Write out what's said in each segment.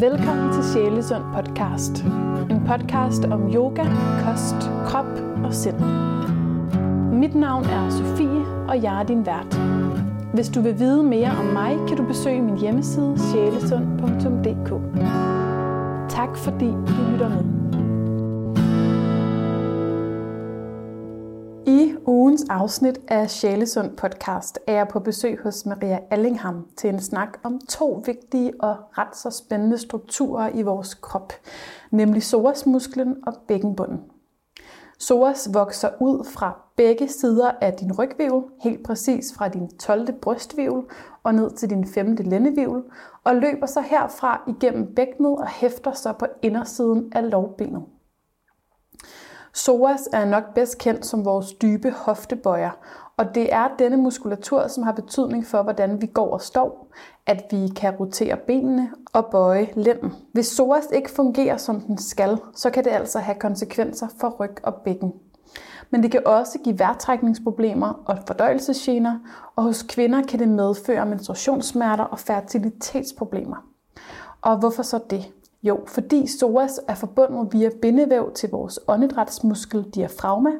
Velkommen til Sjælesund podcast. En podcast om yoga, kost, krop og sind. Mit navn er Sofie, og jeg er din vært. Hvis du vil vide mere om mig, kan du besøge min hjemmeside sjælesund.dk. Tak fordi du lytter med. Afsnit af Sjælesund podcast er jeg på besøg hos Maria Allingham til en snak om to vigtige og ret så spændende strukturer i vores krop, nemlig psoasmusklen og bækkenbunden. Psoas vokser ud fra begge sider af din rygvivl, helt præcis fra din 12. brystvivl og ned til din 5. lændevivl, og løber så herfra igennem bækkenet og hæfter sig på indersiden af lovbenet. Psoas er nok bedst kendt som vores dybe hoftebøjer, og det er denne muskulatur, som har betydning for, hvordan vi går og står, at vi kan rotere benene og bøje lænden. Hvis psoas ikke fungerer, som den skal, så kan det altså have konsekvenser for ryg og bækken. Men det kan også give vejrtrækningsproblemer og fordøjelsesgener, og hos kvinder kan det medføre menstruationssmerter og fertilitetsproblemer. Og hvorfor så det? Jo, fordi psoas er forbundet via bindevæv til vores åndedrætsmuskel diafragma,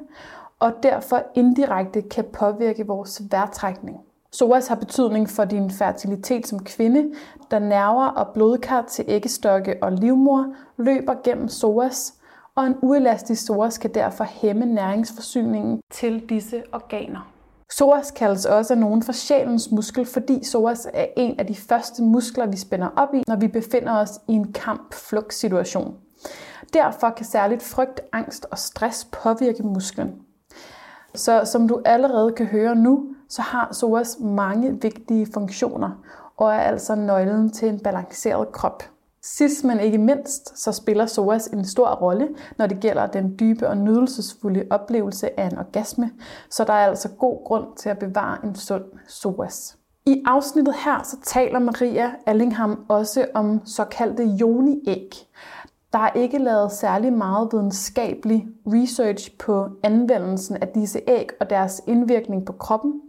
og derfor indirekte kan påvirke vores vejrtrækning. Psoas har betydning for din fertilitet som kvinde, da nerver og blodkar til æggestokke og livmor løber gennem psoas, og en uelastisk psoas kan derfor hæmme næringsforsyningen til disse organer. Psoas kaldes også af nogen for sjælens muskel, fordi psoas er en af de første muskler, vi spænder op i, når vi befinder os i en kamp-flugt-situation. Derfor kan særligt frygt, angst og stress påvirke musklen. Så som du allerede kan høre nu, så har psoas mange vigtige funktioner og er altså nøglen til en balanceret krop. Sidst men ikke mindst, så spiller psoas en stor rolle, når det gælder den dybe og nydelsesfulde oplevelse af en orgasme, så der er altså god grund til at bevare en sund psoas. I afsnittet her så taler Maria Allingham også om såkaldte joniæg. Der er ikke lavet særlig meget videnskabelig research på anvendelsen af disse æg og deres indvirkning på kroppen.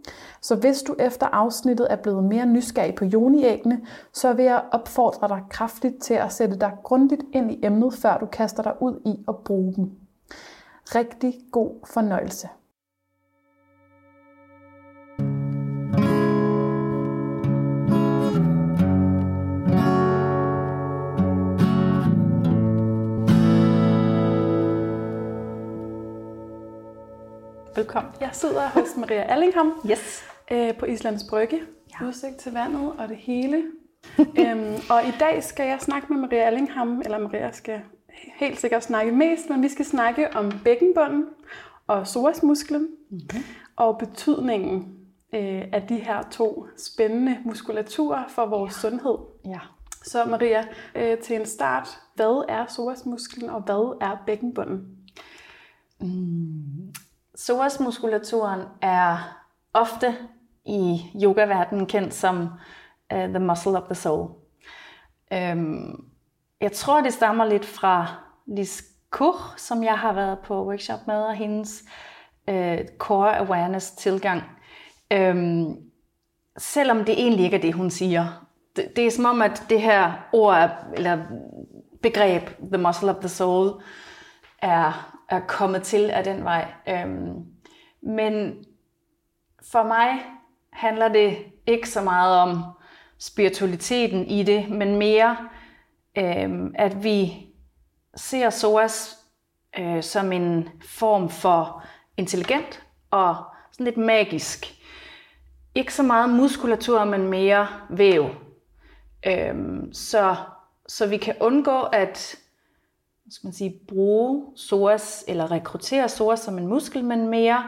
Så hvis du efter afsnittet er blevet mere nysgerrig på joniæggene, så vil jeg opfordre dig kraftigt til at sætte dig grundigt ind i emnet, før du kaster dig ud i at bruge dem. Rigtig god fornøjelse. Velkommen. Jeg sidder hos Maria Allingham yes. øh, på Islands Brygge. Ja. Udsigt til vandet og det hele. øhm, og i dag skal jeg snakke med Maria Allingham, eller Maria skal helt sikkert snakke mest, men vi skal snakke om bækkenbunden og psoasmusklen mm-hmm. og betydningen øh, af de her to spændende muskulaturer for vores ja. sundhed. Ja. Så Maria, øh, til en start, hvad er psoasmusklen og hvad er bækkenbunden? Mm. Psoasmuskulaturen er ofte i yogaverdenen kendt som uh, the muscle of the soul. Um, jeg tror, det stammer lidt fra Lis Koch, som jeg har været på workshop med, og hendes uh, core awareness tilgang. Um, selvom det egentlig ikke er det, hun siger. Det, det er som om, at det her ord, eller begreb, the muscle of the soul, er er kommet til af den vej. Øhm, men for mig handler det ikke så meget om spiritualiteten i det, men mere, øhm, at vi ser SOAS øh, som en form for intelligent og sådan lidt magisk. Ikke så meget muskulatur, men mere væv. Øhm, så, så vi kan undgå at skal man sige, bruge psoas eller rekruttere psoas som en muskel, men mere,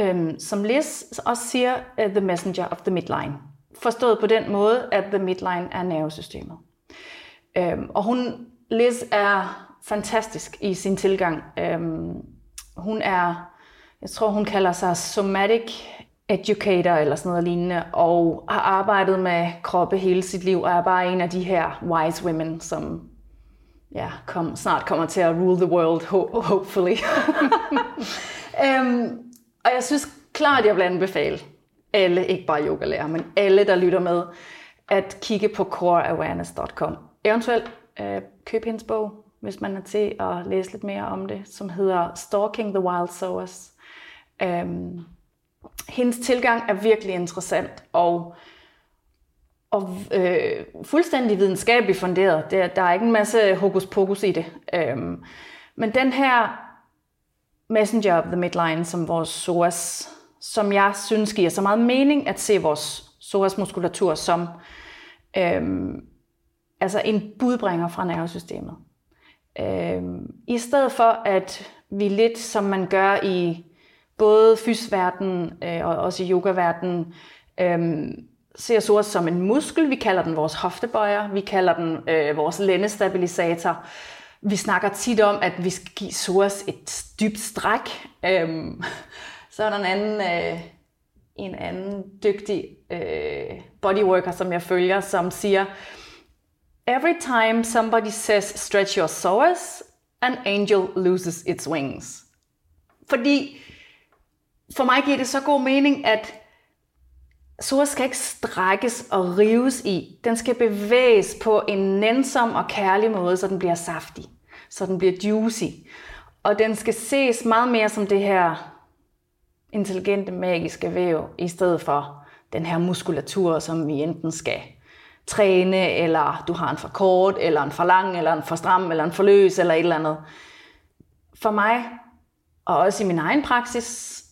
øhm, som Liz også siger, uh, the messenger of the midline. Forstået på den måde, at the midline er nervesystemet. Øhm, og hun, Liz er fantastisk i sin tilgang. Øhm, hun er, jeg tror hun kalder sig somatic educator eller sådan noget lignende, og har arbejdet med kroppe hele sit liv, og er bare en af de her wise women, som ja, kom, snart kommer til at rule the world, ho- hopefully. um, og jeg synes klart, jeg vil anbefale alle, ikke bare yogalærer, men alle, der lytter med, at kigge på coreawareness.com. eventuelt øh, købe hendes bog, hvis man er til at læse lidt mere om det, som hedder Stalking the Wild Sowers. Øhm, hendes tilgang er virkelig interessant, og, og øh, fuldstændig videnskabeligt funderet. Der, der er ikke en masse hokus pokus i det. Øhm, men den her messenger of the midline, som vores psoas, som jeg synes giver så meget mening at se vores psoas muskulatur som øhm, altså en budbringer fra nervesystemet. Øhm, I stedet for at vi lidt som man gør i både fysverden øh, og også i yogaverdenen, øh, ser psoas som en muskel. Vi kalder den vores hoftebøjer, vi kalder den øh, vores lændestabilisator. Vi snakker tit om, at vi skal give psoas et dybt stræk. Øhm, så er der en anden, øh, en anden dygtig øh, bodyworker, som jeg følger, som siger, Every time somebody says stretch your psoas, an angel loses its wings. Fordi for mig giver det så god mening, at psoas skal ikke strækkes og rives i. Den skal bevæges på en nænsom og kærlig måde, så den bliver saftig, så den bliver juicy. Og den skal ses meget mere som det her intelligente, magiske væv, i stedet for den her muskulatur, som vi enten skal træne, eller du har en for kort, eller en for lang, eller en for stram, eller en for løs, eller et eller andet. For mig, og også i min egen praksis,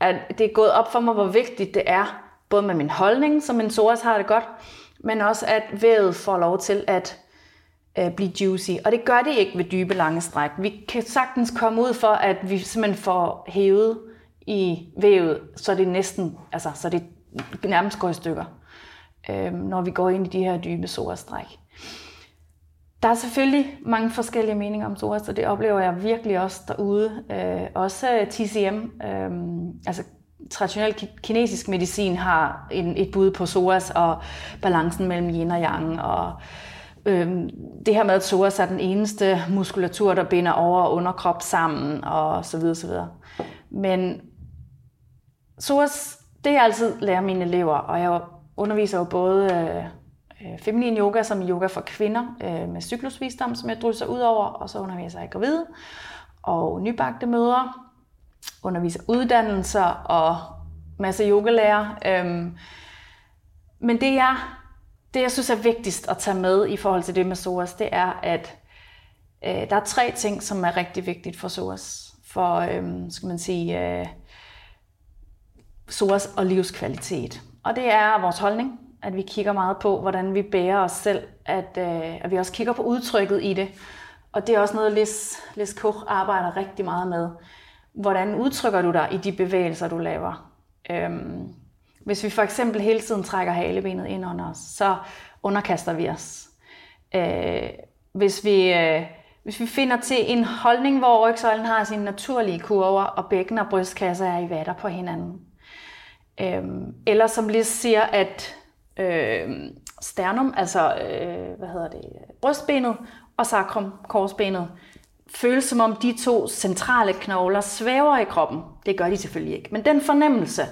at det er gået op for mig, hvor vigtigt det er, både med min holdning, som en psoas har det godt, men også at vævet får lov til at øh, blive juicy. Og det gør det ikke ved dybe, lange stræk. Vi kan sagtens komme ud for, at vi simpelthen får hævet i vævet, så det næsten, altså, så det nærmest går i stykker, øh, når vi går ind i de her dybe psoas-stræk. Der er selvfølgelig mange forskellige meninger om psoas, og det oplever jeg virkelig også derude. Øh, også TCM, øh, altså traditionel kinesisk medicin, har en, et bud på psoas og balancen mellem yin og yang. Og, øhm, det her med, at psoas er den eneste muskulatur, der binder over- og underkrop sammen, og så videre, så videre. Men psoas, det jeg altid lærer mine elever, og jeg underviser jo både øh, øh, feminin yoga som yoga for kvinder øh, med cyklusvisdom, som jeg drysser ud over, og så underviser jeg gravide og nybagte mødre, underviser uddannelser og masse yogalærer. Øhm, men det jeg, det jeg synes er vigtigst at tage med i forhold til det med SOAS, det er, at øh, der er tre ting, som er rigtig vigtigt for SOAS. For, øhm, skal man sige, øh, SOAS og livskvalitet. Og det er vores holdning, at vi kigger meget på, hvordan vi bærer os selv, at, øh, at vi også kigger på udtrykket i det. Og det er også noget, Liz, Liz Koch arbejder rigtig meget med. Hvordan udtrykker du dig i de bevægelser, du laver? Øhm, hvis vi for eksempel hele tiden trækker halebenet ind under os, så underkaster vi os. Øh, hvis, vi, øh, hvis vi finder til en holdning, hvor rygsøjlen har sine naturlige kurver, og bækken og brystkasse er i vatter på hinanden. Øh, eller som lige siger, at øh, sternum, altså øh, hvad hedder det, brystbenet og sacrum, korsbenet, føles som om de to centrale knogler svæver i kroppen. Det gør de selvfølgelig ikke. Men den fornemmelse,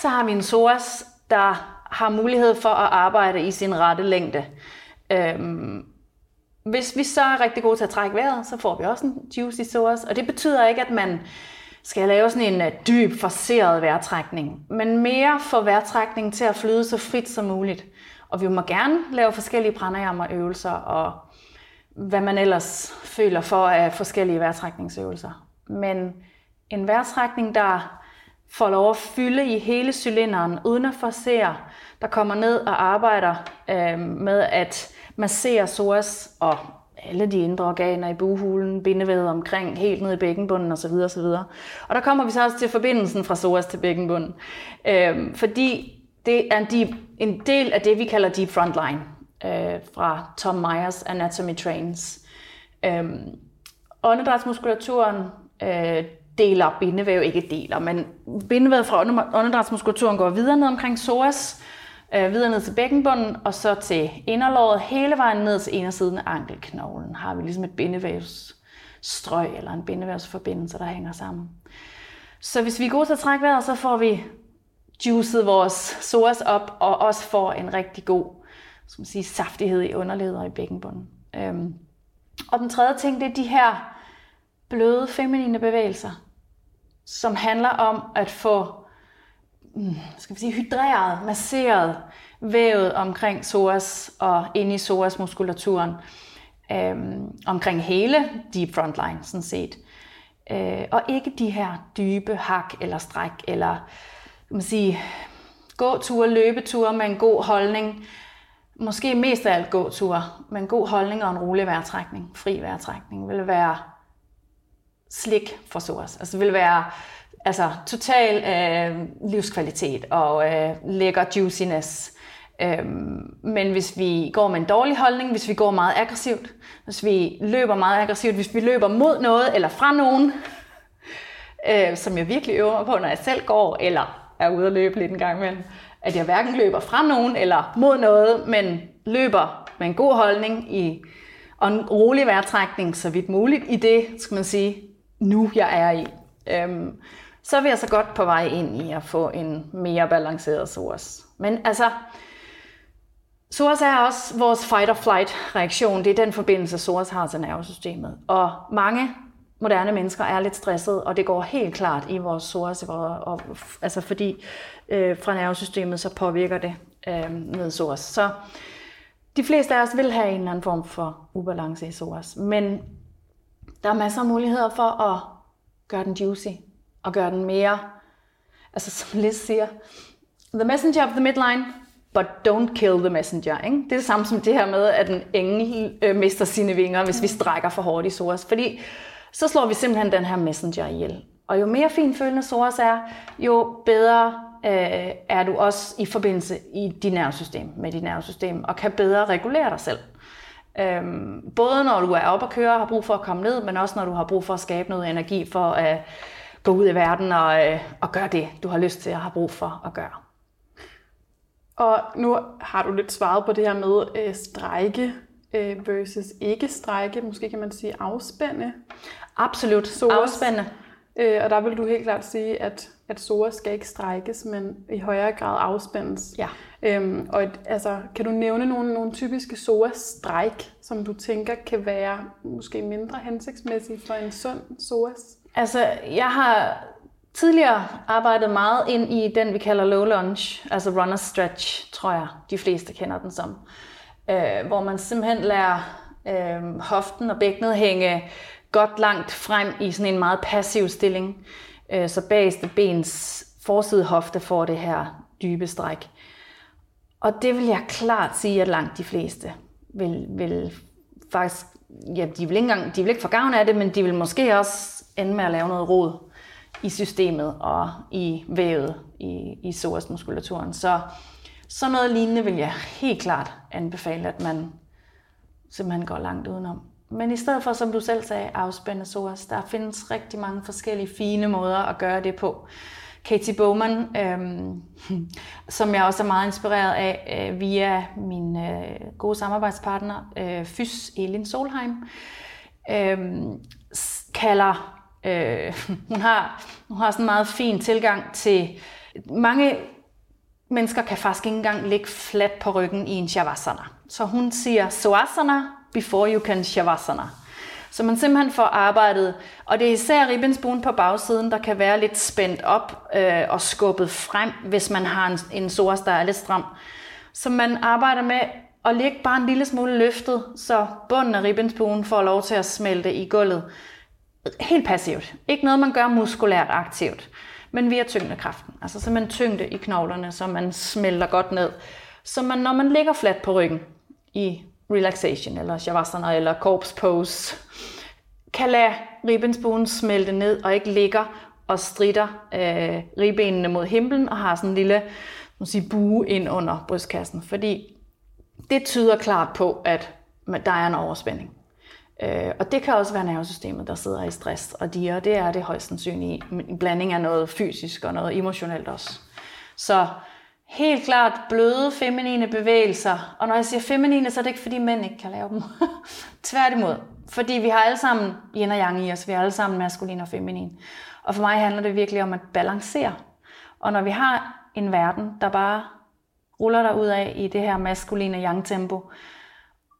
så har vi en psoas, der har mulighed for at arbejde i sin rette længde. Øhm, hvis vi så er rigtig gode til at trække vejret, så får vi også en juicy psoas. Og det betyder ikke, at man skal lave sådan en øh, dyb, forseret vejrtrækning, men mere få vejrtrækningen til at flyde så frit som muligt. Og vi må gerne lave forskellige pranayama øvelser og hvad man ellers føler for af forskellige vejrtrækningsøvelser. Men en vejrtrækning, der får lov at fylde i hele cylinderen, uden at forsere, der kommer ned og arbejder øh, med at massere psoas og alle de indre organer i buhulen, bindevævet omkring, helt ned i bækkenbunden osv. osv. Og der kommer vi så også til forbindelsen fra psoas til bækkenbunden. Øh, fordi det er en, deep, en del af det, vi kalder deep frontline øh, fra Tom Myers Anatomy Trains. Øhm, åndedrætsmuskulaturen øh, deler bindevæv, ikke deler, men bindevævet fra åndedrætsmuskulaturen går videre ned omkring psoas, øh, videre ned til bækkenbunden, og så til inderlåret, hele vejen ned til indersiden af ankelknoglen. Har vi ligesom et bindevævsstrøg, eller en bindevævsforbindelse, der hænger sammen. Så hvis vi er gode til at trække vejret, så får vi juicet vores psoas op, og også får en rigtig god skal man sige, saftighed i underledet og i bækkenbunden. Øhm, og den tredje ting, det er de her bløde feminine bevægelser, som handler om at få mm, skal vi sige, hydreret, masseret vævet omkring psoas og ind i psoas muskulaturen, øhm, omkring hele deep frontline sådan set. Øh, og ikke de her dybe hak eller stræk, eller kan man sige, gåture, løbeture med en god holdning. Måske mest af alt gåture men god holdning og en rolig vejrtrækning, fri vejrtrækning, vil være slik for psoas. Altså vil være altså, total øh, livskvalitet og øh, lækker juiciness. Øhm, men hvis vi går med en dårlig holdning, hvis vi går meget aggressivt, hvis vi løber meget aggressivt, hvis vi løber mod noget eller fra nogen, øh, som jeg virkelig øver mig på, når jeg selv går eller er ude at løbe lidt en gang imellem, at jeg hverken løber fra nogen eller mod noget, men løber med en god holdning i, og en rolig vejrtrækning, så vidt muligt i det, skal man sige, nu jeg er i. Øhm, så er vi altså godt på vej ind i at få en mere balanceret source. Men altså, SOAS er også vores fight-or-flight-reaktion. Det er den forbindelse, SOAS har til nervesystemet. Og mange moderne mennesker er lidt stresset, og det går helt klart i vores SOAS, og, og, altså fordi øh, fra nervesystemet, så påvirker det øh, med SOAS. Så de fleste af os vil have en eller anden form for ubalance i SOAS, men der er masser af muligheder for at gøre den juicy, og gøre den mere, altså som Liz siger, the messenger of the midline but don't kill the messenger. Ikke? Det er det samme som det her med, at en engel øh, mister sine vinger, hvis vi strækker for hårdt i sores. Fordi så slår vi simpelthen den her messenger ihjel. Og jo mere finfølende Soras er, jo bedre øh, er du også i forbindelse i dit nervesystem, med dit nervesystem, og kan bedre regulere dig selv. Øhm, både når du er oppe at køre og har brug for at komme ned, men også når du har brug for at skabe noget energi for at gå ud i verden og, øh, og gøre det, du har lyst til og har brug for at gøre. Og nu har du lidt svaret på det her med øh, strække øh, versus ikke strække. Måske kan man sige afspænde. Absolut, Soas. afspænde. Øh, og der vil du helt klart sige, at, at SOA skal ikke strækkes, men i højere grad afspændes. Ja. Øhm, og et, altså, kan du nævne nogle, nogle typiske SOA-stræk, som du tænker kan være måske mindre hensigtsmæssige for en sund SOAS? Altså, jeg har tidligere arbejdet meget ind i den, vi kalder low lunge, altså runner stretch, tror jeg, de fleste kender den som. Øh, hvor man simpelthen lader øh, hoften og bækkenet hænge godt langt frem i sådan en meget passiv stilling, øh, så bageste bens forside hofte får det her dybe stræk. Og det vil jeg klart sige, at langt de fleste vil, vil faktisk, ja, de vil, ikke engang, de vil ikke få gavn af det, men de vil måske også ende med at lave noget rod i systemet og i vævet i, i psoasmuskulaturen. Så sådan noget lignende vil jeg helt klart anbefale, at man simpelthen går langt udenom. Men i stedet for, som du selv sagde, afspænde psoas, der findes rigtig mange forskellige fine måder at gøre det på. Katie Bowman, øhm, som jeg også er meget inspireret af øh, via min øh, gode samarbejdspartner, øh, Fys Elin Solheim, øh, kalder Øh, hun, har, hun har sådan en meget fin tilgang til... Mange mennesker kan faktisk ikke engang ligge fladt på ryggen i en shavasana. Så hun siger suasana before you can shavasana. Så man simpelthen får arbejdet, og det er især ribbensbuen på bagsiden, der kan være lidt spændt op øh, og skubbet frem, hvis man har en, en soas, der er lidt stram. Så man arbejder med at ligge bare en lille smule løftet, så bunden af ribbensbuen får lov til at smelte i gulvet helt passivt. Ikke noget, man gør muskulært aktivt, men via tyngdekraften. Altså simpelthen tyngde i knoglerne, så man smelter godt ned. Så man, når man ligger fladt på ryggen i relaxation, eller shavasana, eller corpse pose, kan lade ribbensbuen smelte ned, og ikke ligger og strider øh, ribbenene mod himlen, og har sådan en lille sige, bue ind under brystkassen. Fordi det tyder klart på, at der er en overspænding. Øh, og det kan også være nervesystemet, der sidder i stress og diger. Det er det højst sandsynligt en blanding af noget fysisk og noget emotionelt også. Så helt klart bløde, feminine bevægelser. Og når jeg siger feminine, så er det ikke fordi mænd ikke kan lave dem. Tværtimod. Fordi vi har alle sammen yin og yang i os. Vi har alle sammen maskulin og feminin. Og for mig handler det virkelig om at balancere. Og når vi har en verden, der bare ruller dig ud af i det her maskuline yang tempo.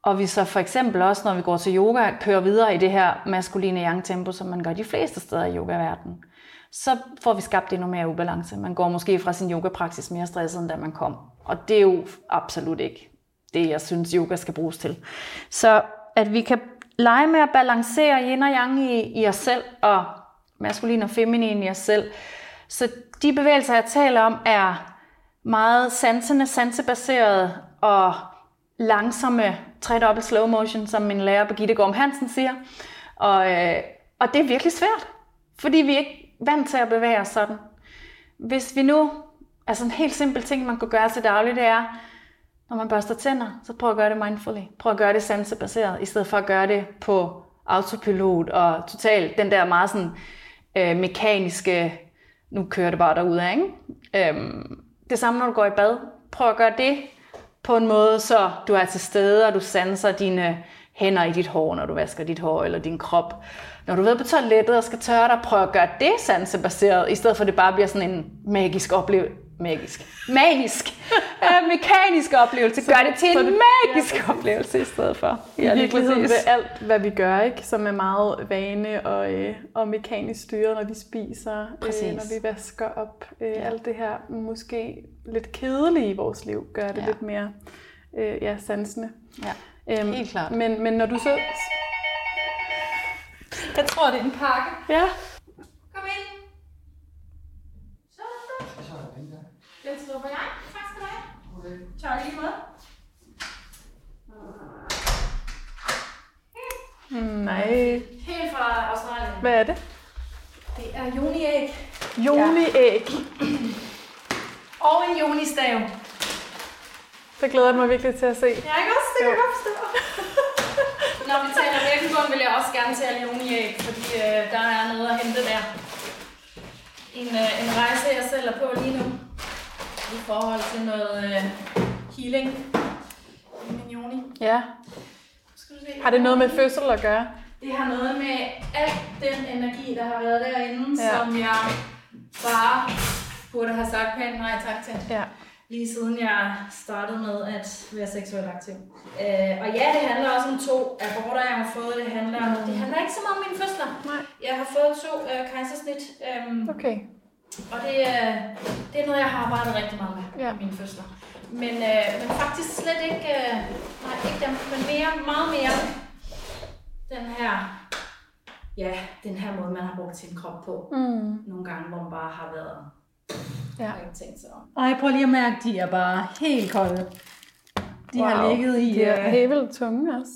Og vi så for eksempel også, når vi går til yoga, kører videre i det her maskuline yang tempo, som man gør de fleste steder i yogaverdenen, så får vi skabt endnu mere ubalance. Man går måske fra sin yogapraksis mere stresset, end da man kom. Og det er jo absolut ikke det, jeg synes, yoga skal bruges til. Så at vi kan lege med at balancere yin og yang i, i os selv, og maskulin og feminin i os selv. Så de bevægelser, jeg taler om, er meget sansende, sansebaserede og langsomme tredobbelt slow motion, som min lærer Birgitte Gorm Hansen siger. Og, øh, og det er virkelig svært, fordi vi er ikke vant til at bevæge os sådan. Hvis vi nu, altså en helt simpel ting, man kunne gøre til daglig, det er, når man børster tænder, så prøv at gøre det mindfully. Prøv at gøre det sansebaseret, i stedet for at gøre det på autopilot og totalt den der meget sådan øh, mekaniske, nu kører det bare derud af, ikke? Øhm, det samme, når du går i bad. Prøv at gøre det på en måde, så du er til stede, og du sanser dine hænder i dit hår, når du vasker dit hår eller din krop. Når du er på toilettet og skal tørre dig, prøv at gøre det sansebaseret, i stedet for at det bare bliver sådan en magisk oplevelse. Magisk. Magisk. uh, mekanisk oplevelse. Gør det til en det, magisk ja, oplevelse i stedet for. Ja, I virkeligheden ved alt, hvad vi gør, ikke? som er meget vane og, øh, og mekanisk styret, når vi spiser, øh, når vi vasker op. Øh, ja. Alt det her måske lidt kedelige i vores liv, gør det ja. lidt mere øh, ja, sansende. Ja, øhm, helt klart. Men, men når du så... Jeg tror, det er en pakke. Ja. Kom ind. Så er den der. Den stopper jeg. Tak skal du have. Tak lige måde. Nej. Helt fra Australien. Hvad er det? Det er joni-æg. Joni-æg. Ja. Og en joni-stav. Det glæder jeg mig virkelig til at se. Ja, ikke også? Det kan jeg godt forstå. Når vi taler væggebund, vil jeg også gerne tale joni-æg, fordi øh, der er noget at hente der. En, øh, en rejse, jeg selv er på lige nu, i forhold til noget øh, healing i min joni. Ja. Skal du se, Har det noget med fødsel at gøre? Det har noget med al den energi, der har været derinde, ja. som jeg bare burde have sagt pænt nej tak til. Ja. Lige siden jeg startede med at være seksuelt aktiv. Øh, og ja, det handler også om to aborter, jeg har fået. Det handler, mm. det handler ikke så meget om mine fødsler. Nej. Jeg har fået to øh, kejsersnit. Øh, okay. Og det, øh, det er noget, jeg har arbejdet rigtig meget med, ja. mine fødsler. Men, øh, men faktisk slet ikke, øh, nej, ikke dem, men mere, meget mere den her, ja, den her måde, man har brugt sin krop på. Mm. Nogle gange, hvor man bare har været Ja. Jeg har ikke tænkt sig om. Ej, prøv lige at mærke, de er bare helt kolde. De wow. har ligget i... De er helt tunge også.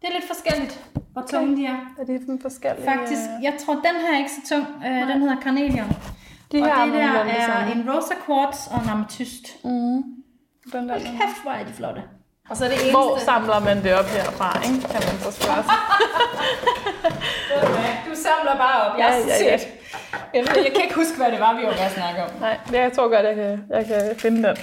Det er lidt forskelligt, hvor okay. tunge de er. Er det sådan forskellige? Faktisk, jeg tror, den her er ikke så tung. Uh, den hedder Carnelian. De og her det der er en rosa quartz og en ametyst. Mm. Den der. kæft, hvor er de flotte. Og så er det eneste... Hvor samler man det op herfra, ikke? kan man så spørge sig. du samler bare op. Jeg ja, ja, ja. Jeg, ved, jeg kan ikke huske, hvad det var, vi var bare snakke om. Nej, det, jeg tror godt, jeg kan, jeg kan finde den.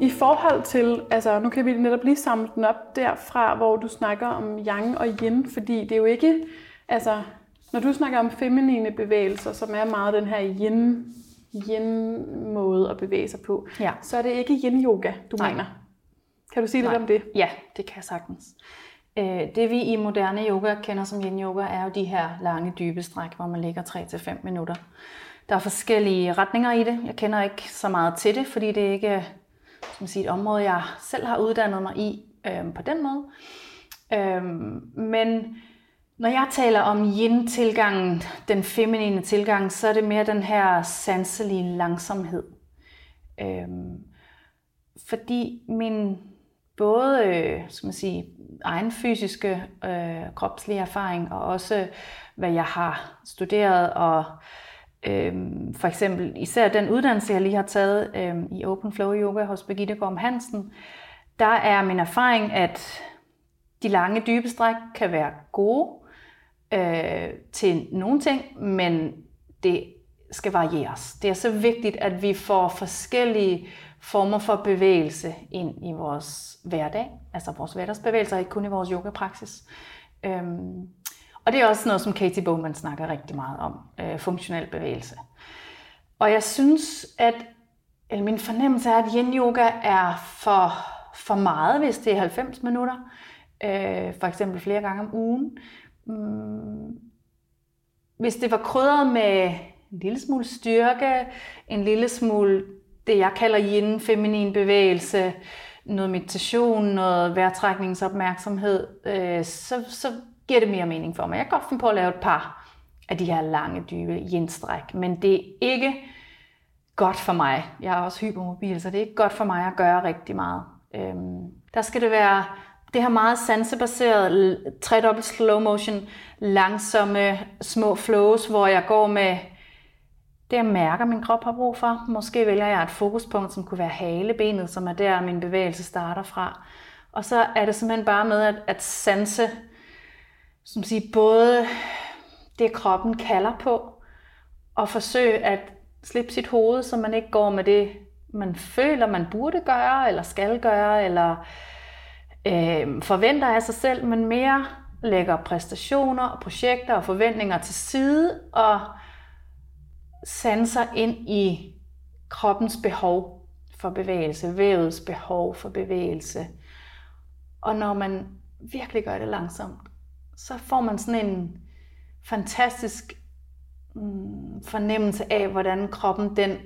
I forhold til, altså nu kan vi netop lige samle den op derfra, hvor du snakker om yang og yin, fordi det er jo ikke, altså når du snakker om feminine bevægelser, som er meget den her yin yin-måde at bevæge sig på, ja. så er det ikke yin-yoga, du Nej. mener. Kan du sige Nej. lidt om det? Ja, det kan jeg sagtens. Øh, det vi i moderne yoga kender som yin-yoga, er jo de her lange, dybe stræk, hvor man ligger 3-5 minutter. Der er forskellige retninger i det. Jeg kender ikke så meget til det, fordi det er skal man sige, et område, jeg selv har uddannet mig i øh, på den måde. Øh, men når jeg taler om yin-tilgangen, den feminine tilgang, så er det mere den her sanselige langsomhed. Øh, fordi min både øh, skal man sige, egen fysiske øh, kropslige erfaring, og også hvad jeg har studeret, og øh, Øhm, for eksempel især den uddannelse, jeg lige har taget øhm, i Open Flow Yoga hos Birgitte Gorm Hansen, der er min erfaring, at de lange dybe stræk kan være gode, øh, til nogle ting, men det skal varieres. Det er så vigtigt, at vi får forskellige former for bevægelse ind i vores hverdag, altså vores hverdagsbevægelser, ikke kun i vores yogapraksis. Øhm, og det er også noget, som Katie Bowman snakker rigtig meget om, øh, funktionel bevægelse. Og jeg synes, at eller min fornemmelse er, at yin yoga er for, for meget, hvis det er 90 minutter, øh, for eksempel flere gange om ugen. Mm, hvis det var krydret med en lille smule styrke, en lille smule det, jeg kalder yin, feminin bevægelse, noget meditation, noget vejrtrækningsopmærksomhed, øh, så, så giver det mere mening for mig. Jeg kan godt finde på at lave et par af de her lange, dybe yin-stræk, men det er ikke godt for mig. Jeg er også hypermobil, så det er ikke godt for mig at gøre rigtig meget. Øhm, der skal det være det her meget sansebaseret, tredobbelt slow motion, langsomme små flows, hvor jeg går med det, jeg mærker, min krop har brug for. Måske vælger jeg et fokuspunkt, som kunne være halebenet, som er der, min bevægelse starter fra. Og så er det simpelthen bare med at, at sanse, som siger, både det, kroppen kalder på, og forsøge at slippe sit hoved, så man ikke går med det, man føler, man burde gøre, eller skal gøre, eller øh, forventer af sig selv, men mere lægger præstationer og projekter og forventninger til side, og sanser ind i kroppens behov for bevægelse, vævets behov for bevægelse. Og når man virkelig gør det langsomt, så får man sådan en fantastisk mm, fornemmelse af, hvordan kroppen den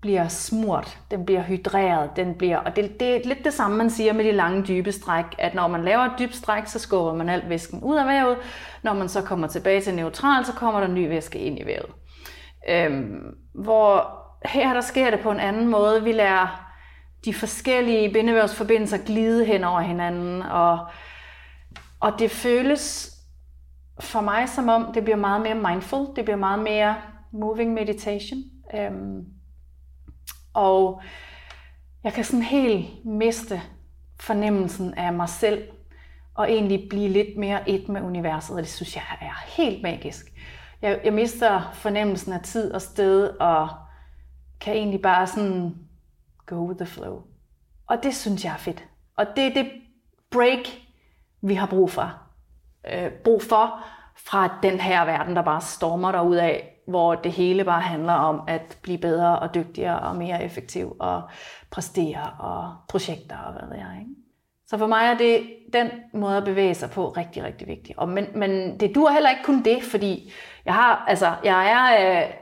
bliver smurt, den bliver hydreret, den bliver, og det, det er lidt det samme, man siger med de lange, dybe stræk, at når man laver et dybt stræk, så skubber man alt væsken ud af vævet, når man så kommer tilbage til neutral, så kommer der ny væske ind i vævet. Øhm, hvor her der sker det på en anden måde. Vi lærer de forskellige bindevævsforbindelser glide hen over hinanden, og, og det føles for mig som om, det bliver meget mere mindful, det bliver meget mere moving meditation. Øhm, og jeg kan sådan helt miste fornemmelsen af mig selv, og egentlig blive lidt mere et med universet, og det synes jeg er helt magisk. Jeg, jeg mister fornemmelsen af tid og sted, og kan egentlig bare sådan go with the flow. Og det synes jeg er fedt. Og det er det break, vi har brug for. Øh, brug for fra den her verden, der bare stormer der ud af, hvor det hele bare handler om at blive bedre og dygtigere og mere effektiv og præstere og projekter og hvad ved jeg. Ikke? Så for mig er det den måde at bevæge sig på rigtig, rigtig vigtig. Og men, men det dur heller ikke kun det, fordi jeg har, altså, jeg er øh,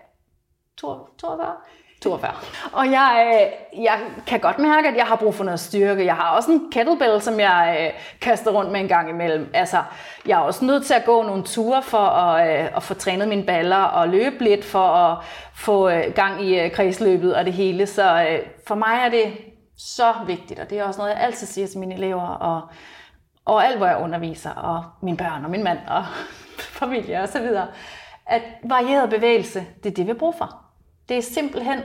42, 42. Og jeg, øh, jeg kan godt mærke, at jeg har brug for noget styrke. Jeg har også en kettlebell, som jeg øh, kaster rundt med en gang imellem. Altså, jeg er også nødt til at gå nogle ture for at, øh, at få trænet mine baller og løbe lidt for at få øh, gang i øh, kredsløbet og det hele. Så øh, for mig er det så vigtigt, og det er også noget, jeg altid siger til mine elever, og, og alt, hvor jeg underviser, og mine børn og min mand og familie og så videre, at varieret bevægelse, det er det, vi har brug for. Det er simpelthen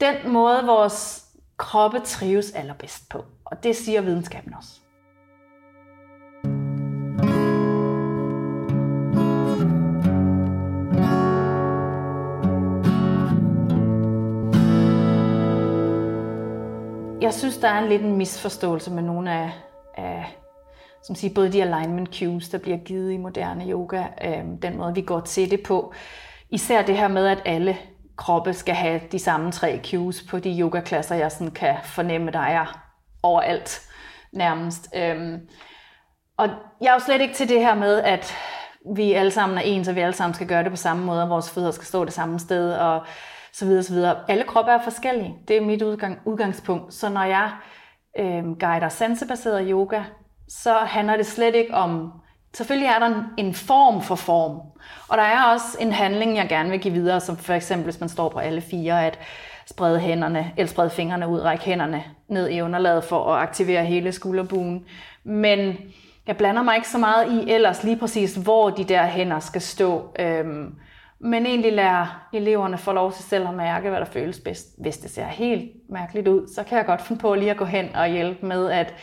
den måde, vores kroppe trives allerbedst på. Og det siger videnskaben også. Jeg synes, der er en lidt en misforståelse med nogle af, af som siger, både de alignment cues, der bliver givet i moderne yoga, øh, den måde, vi går til det på. Især det her med, at alle kroppe skal have de samme tre cues på de yogaklasser, jeg sådan kan fornemme, der er overalt nærmest. Øhm, og jeg er jo slet ikke til det her med, at vi alle sammen er ens, og vi alle sammen skal gøre det på samme måde, og vores fødder skal stå det samme sted, og så videre, så videre. Alle kroppe er forskellige. Det er mit udgang, udgangspunkt. Så når jeg øhm, guider sansebaseret yoga, så handler det slet ikke om Selvfølgelig er der en form for form, og der er også en handling, jeg gerne vil give videre, som for eksempel, hvis man står på alle fire, at sprede hænderne, eller sprede fingrene ud, række hænderne ned i underlaget for at aktivere hele skulderbuen. Men jeg blander mig ikke så meget i ellers lige præcis, hvor de der hænder skal stå. Øhm, men egentlig lærer eleverne få lov til selv at mærke, hvad der føles bedst. Hvis det ser helt mærkeligt ud, så kan jeg godt finde på lige at gå hen og hjælpe med at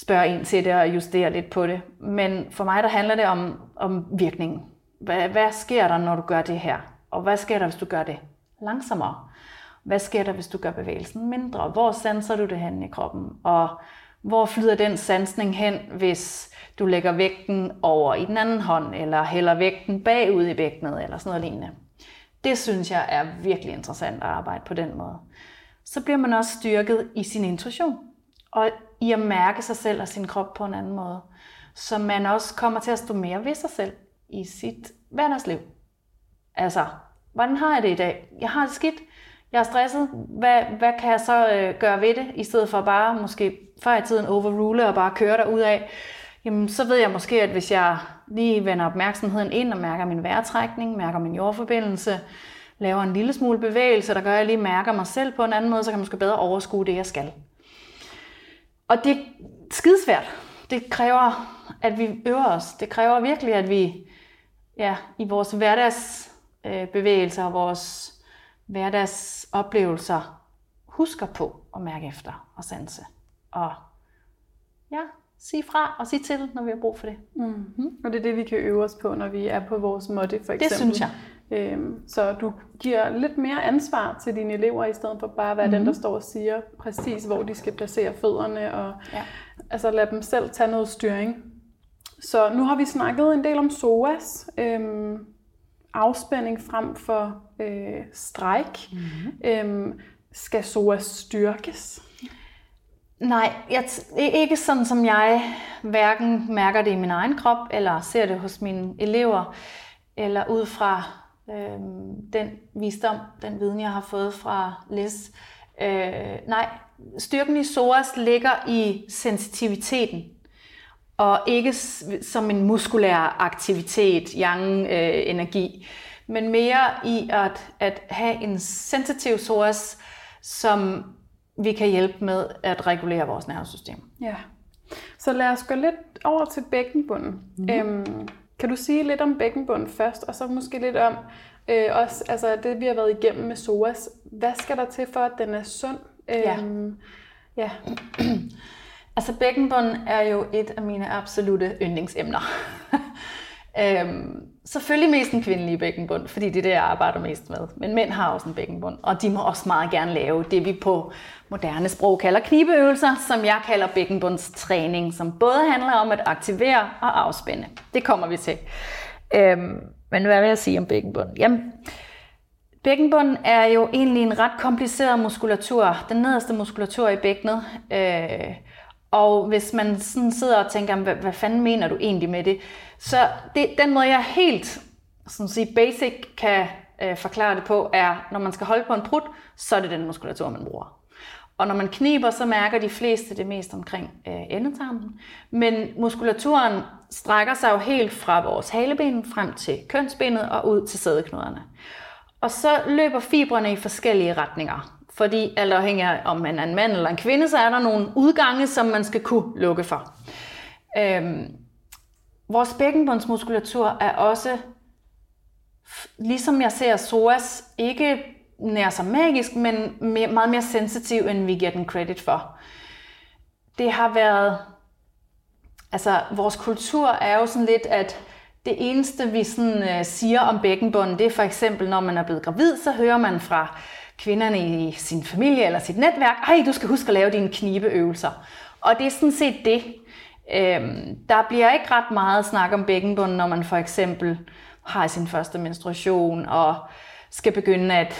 spørge ind til det og justere lidt på det. Men for mig der handler det om, om virkningen. Hvad, hvad sker der, når du gør det her? Og hvad sker der, hvis du gør det langsommere? Hvad sker der, hvis du gør bevægelsen mindre? Hvor sanser du det hen i kroppen? Og hvor flyder den sansning hen, hvis du lægger vægten over i den anden hånd, eller hælder vægten bagud i bækkenet, eller sådan noget lignende. Det synes jeg er virkelig interessant at arbejde på den måde. Så bliver man også styrket i sin intuition, og i at mærke sig selv og sin krop på en anden måde. Så man også kommer til at stå mere ved sig selv i sit hverdagsliv. Altså, hvordan har jeg det i dag? Jeg har det skidt. Jeg er stresset. Hvad, hvad kan jeg så øh, gøre ved det, i stedet for bare måske før i tiden overrule og bare køre derud af? Jamen, så ved jeg måske, at hvis jeg lige vender opmærksomheden ind og mærker min vejrtrækning, mærker min jordforbindelse, laver en lille smule bevægelse, der gør, at jeg lige mærker mig selv på en anden måde, så kan man måske bedre overskue det, jeg skal. Og det er skidesvært. Det kræver, at vi øver os. Det kræver virkelig, at vi ja, i vores hverdagsbevægelser og vores hverdagsoplevelser husker på at mærke efter og sanse. Og ja, sige fra og sige til, når vi har brug for det. Mm. Og det er det, vi kan øve os på, når vi er på vores måtte, for eksempel. Det synes jeg. Øhm, så du giver lidt mere ansvar til dine elever, i stedet for bare at være mm. den, der står og siger præcis, hvor de skal placere fødderne, og ja. altså lade dem selv tage noget styring. Så nu har vi snakket en del om SOAS, øhm, afspænding frem for øh, stræk. Mm. Øhm, skal SOAS styrkes? Nej, jeg ikke sådan som jeg hverken mærker det i min egen krop, eller ser det hos mine elever, eller ud fra øh, den visdom, den viden, jeg har fået fra Liz. Øh, nej, styrken i SOAS ligger i sensitiviteten, og ikke som en muskulær aktivitet, yang øh, energi, men mere i at, at have en sensitiv SOAS, som vi kan hjælpe med at regulere vores nervesystem. Ja. Så lad os gå lidt over til bækkenbunden. Mm. Øhm, kan du sige lidt om bækkenbunden først, og så måske lidt om øh, også, altså det, vi har været igennem med SOAS. Hvad skal der til for, at den er sund? Øhm, ja. ja. altså bækkenbunden er jo et af mine absolute yndlingsemner. Øhm, selvfølgelig mest en kvindelig bækkenbund, fordi det er det, jeg arbejder mest med. Men mænd har også en bækkenbund, og de må også meget gerne lave det, vi på moderne sprog kalder knibeøvelser, som jeg kalder bækkenbundstræning, som både handler om at aktivere og afspænde. Det kommer vi til. Øhm, men hvad vil jeg sige om bækkenbunden? Jamen, Bækkenbunden er jo egentlig en ret kompliceret muskulatur, den nederste muskulatur i bækkenet. Øh, og hvis man sådan sidder og tænker, hvad, hvad fanden mener du egentlig med det? Så det, den måde, jeg helt sådan at sige, basic kan øh, forklare det på, er, når man skal holde på en prut, så er det den muskulatur, man bruger. Og når man kniber, så mærker de fleste det mest omkring øh, endetarmen. Men muskulaturen strækker sig jo helt fra vores haleben frem til kønsbenet og ud til sædeknuderne. Og så løber fibrene i forskellige retninger. Fordi alt afhængig af, om man er en mand eller en kvinde, så er der nogle udgange, som man skal kunne lukke for. Øhm, vores bækkenbundsmuskulatur er også, ligesom jeg ser psoas, ikke nær så magisk, men mere, meget mere sensitiv, end vi giver den credit for. Det har været, altså vores kultur er jo sådan lidt, at det eneste, vi sådan, øh, siger om bækkenbunden, det er for eksempel, når man er blevet gravid, så hører man fra kvinderne i sin familie eller sit netværk, ej, du skal huske at lave dine knibeøvelser. Og det er sådan set det. Øhm, der bliver ikke ret meget snak om bækkenbunden, når man for eksempel har sin første menstruation og skal begynde at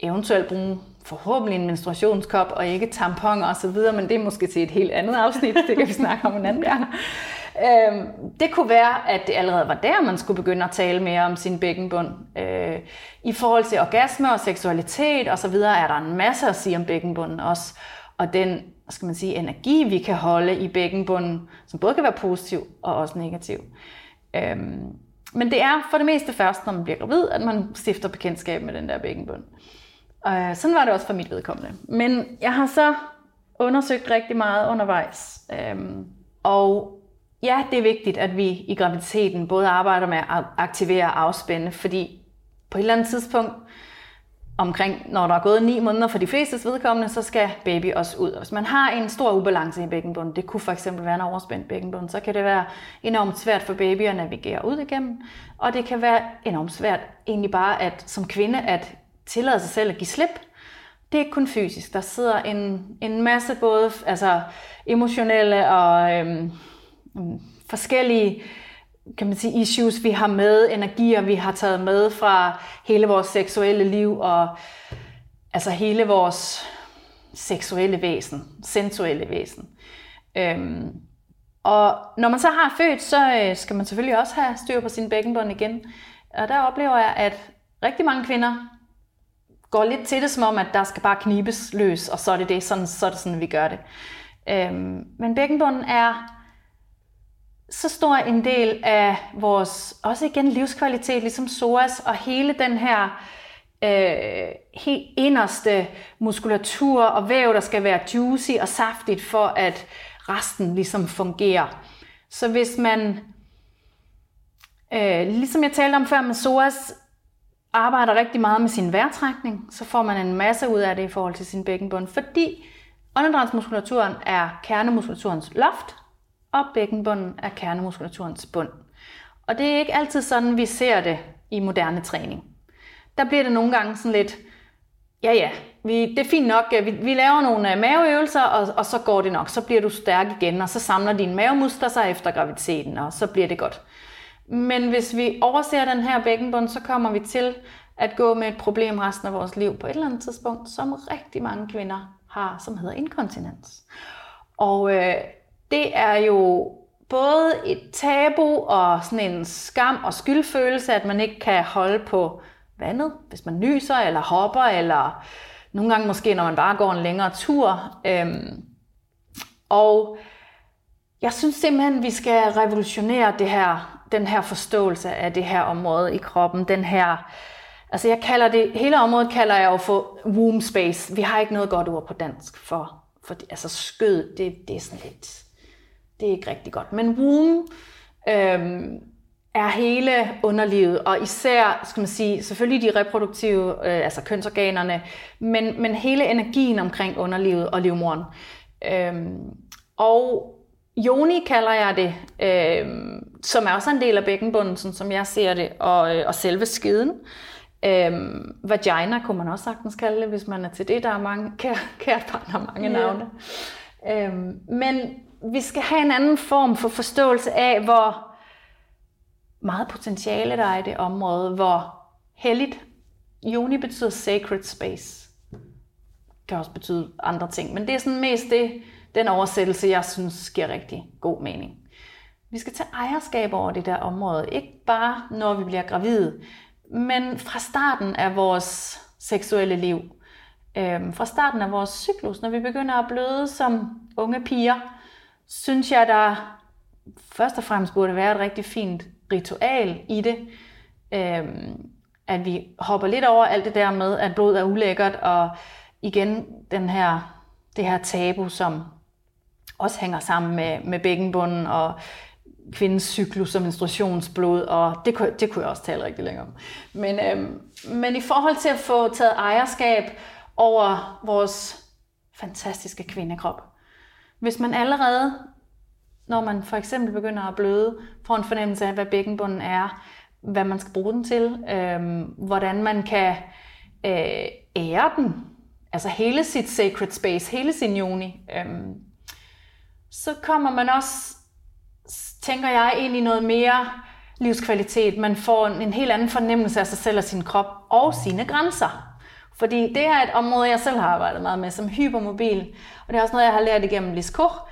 eventuelt bruge forhåbentlig en menstruationskop og ikke tamponer osv., men det er måske til et helt andet afsnit, det kan vi snakke om en anden gang. Øhm, det kunne være, at det allerede var der, man skulle begynde at tale mere om sin bækkenbund. Øh, I forhold til orgasme og seksualitet osv. er der en masse at sige om bækkenbunden også. Og den skal man sige, energi, vi kan holde i bækkenbunden, som både kan være positiv og også negativ. Øhm, men det er for det meste først, når man bliver gravid, at man stifter bekendtskab med den der bækkenbund. Og øh, sådan var det også for mit vedkommende. Men jeg har så undersøgt rigtig meget undervejs. Øhm, og ja, det er vigtigt, at vi i graviditeten både arbejder med at aktivere og afspænde, fordi på et eller andet tidspunkt, omkring, når der er gået 9 måneder for de fleste vedkommende, så skal baby også ud. Og hvis man har en stor ubalance i bækkenbunden, det kunne for eksempel være en overspændt bækkenbund, så kan det være enormt svært for baby at navigere ud igennem. Og det kan være enormt svært egentlig bare at, som kvinde at tillade sig selv at give slip. Det er ikke kun fysisk. Der sidder en, en masse både altså emotionelle og øhm, forskellige kan man sige, issues, vi har med, energier, vi har taget med fra hele vores seksuelle liv og altså hele vores seksuelle væsen, sensuelle væsen. Øhm, og når man så har født, så øh, skal man selvfølgelig også have styr på sin bækkenbund igen. Og der oplever jeg, at rigtig mange kvinder går lidt til det, som om, at der skal bare knibes løs, og så er det det, sådan, så er det sådan, vi gør det. Øhm, men bækkenbunden er så stor en del af vores, også igen livskvalitet, ligesom SOAS, og hele den her øh, helt inderste muskulatur og væv, der skal være juicy og saftigt, for at resten ligesom fungerer. Så hvis man, øh, ligesom jeg talte om før med SOAS, arbejder rigtig meget med sin vejrtrækning, så får man en masse ud af det i forhold til sin bækkenbund, fordi åndedrætsmuskulaturen er kernemuskulaturens loft, og bækkenbunden er kernemuskulaturens bund. Og det er ikke altid sådan, vi ser det i moderne træning. Der bliver det nogle gange sådan lidt, ja ja, vi, det er fint nok, vi, vi laver nogle øh, maveøvelser, og, og så går det nok. Så bliver du stærk igen, og så samler dine mavemuskler sig efter graviditeten, og så bliver det godt. Men hvis vi overser den her bækkenbund, så kommer vi til at gå med et problem resten af vores liv på et eller andet tidspunkt, som rigtig mange kvinder har, som hedder inkontinens. Og øh, det er jo både et tabu og sådan en skam og skyldfølelse, at man ikke kan holde på vandet, hvis man nyser eller hopper, eller nogle gange måske, når man bare går en længere tur. Øhm, og jeg synes simpelthen, vi skal revolutionere det her, den her forståelse af det her område i kroppen. Den her, altså jeg kalder det, hele området kalder jeg jo for womb space. Vi har ikke noget godt ord på dansk for, for altså skød, det, det er sådan lidt, det er ikke rigtig godt. Men womb øhm, er hele underlivet, og især, skal man sige, selvfølgelig de reproduktive, øh, altså kønsorganerne, men, men hele energien omkring underlivet og livmoren. Øhm, og Joni kalder jeg det, øhm, som er også en del af bækkenbunden, sådan som jeg ser det, og, øh, og selve skeden. Øhm, vagina kunne man også sagtens kalde det, hvis man er til det. Der er mange, kært, kært barn har mange yeah. navne. Øhm, men vi skal have en anden form for forståelse af, hvor meget potentiale der er i det område, hvor helligt, Joni betyder sacred space. Det kan også betyde andre ting, men det er sådan mest det, den oversættelse, jeg synes giver rigtig god mening. Vi skal tage ejerskab over det der område, ikke bare når vi bliver gravide, men fra starten af vores seksuelle liv. Øhm, fra starten af vores cyklus, når vi begynder at bløde som unge piger, synes jeg, der først og fremmest burde være et rigtig fint ritual i det. Øhm, at vi hopper lidt over alt det der med, at blod er ulækkert, og igen den her, det her tabu, som også hænger sammen med, med bækkenbunden og kvindens cyklus og menstruationsblod, og det, kunne, det kunne jeg også tale rigtig længe om. Men, øhm, men i forhold til at få taget ejerskab over vores fantastiske kvindekrop, hvis man allerede, når man for eksempel begynder at bløde, får en fornemmelse af, hvad bækkenbunden er, hvad man skal bruge den til, øh, hvordan man kan øh, ære den, altså hele sit sacred space, hele sin juni, øh, så kommer man også, tænker jeg, ind i noget mere livskvalitet. Man får en, en helt anden fornemmelse af sig selv og sin krop og sine grænser. Fordi det er et område, jeg selv har arbejdet meget med som hypermobil, og det er også noget, jeg har lært igennem Liskor.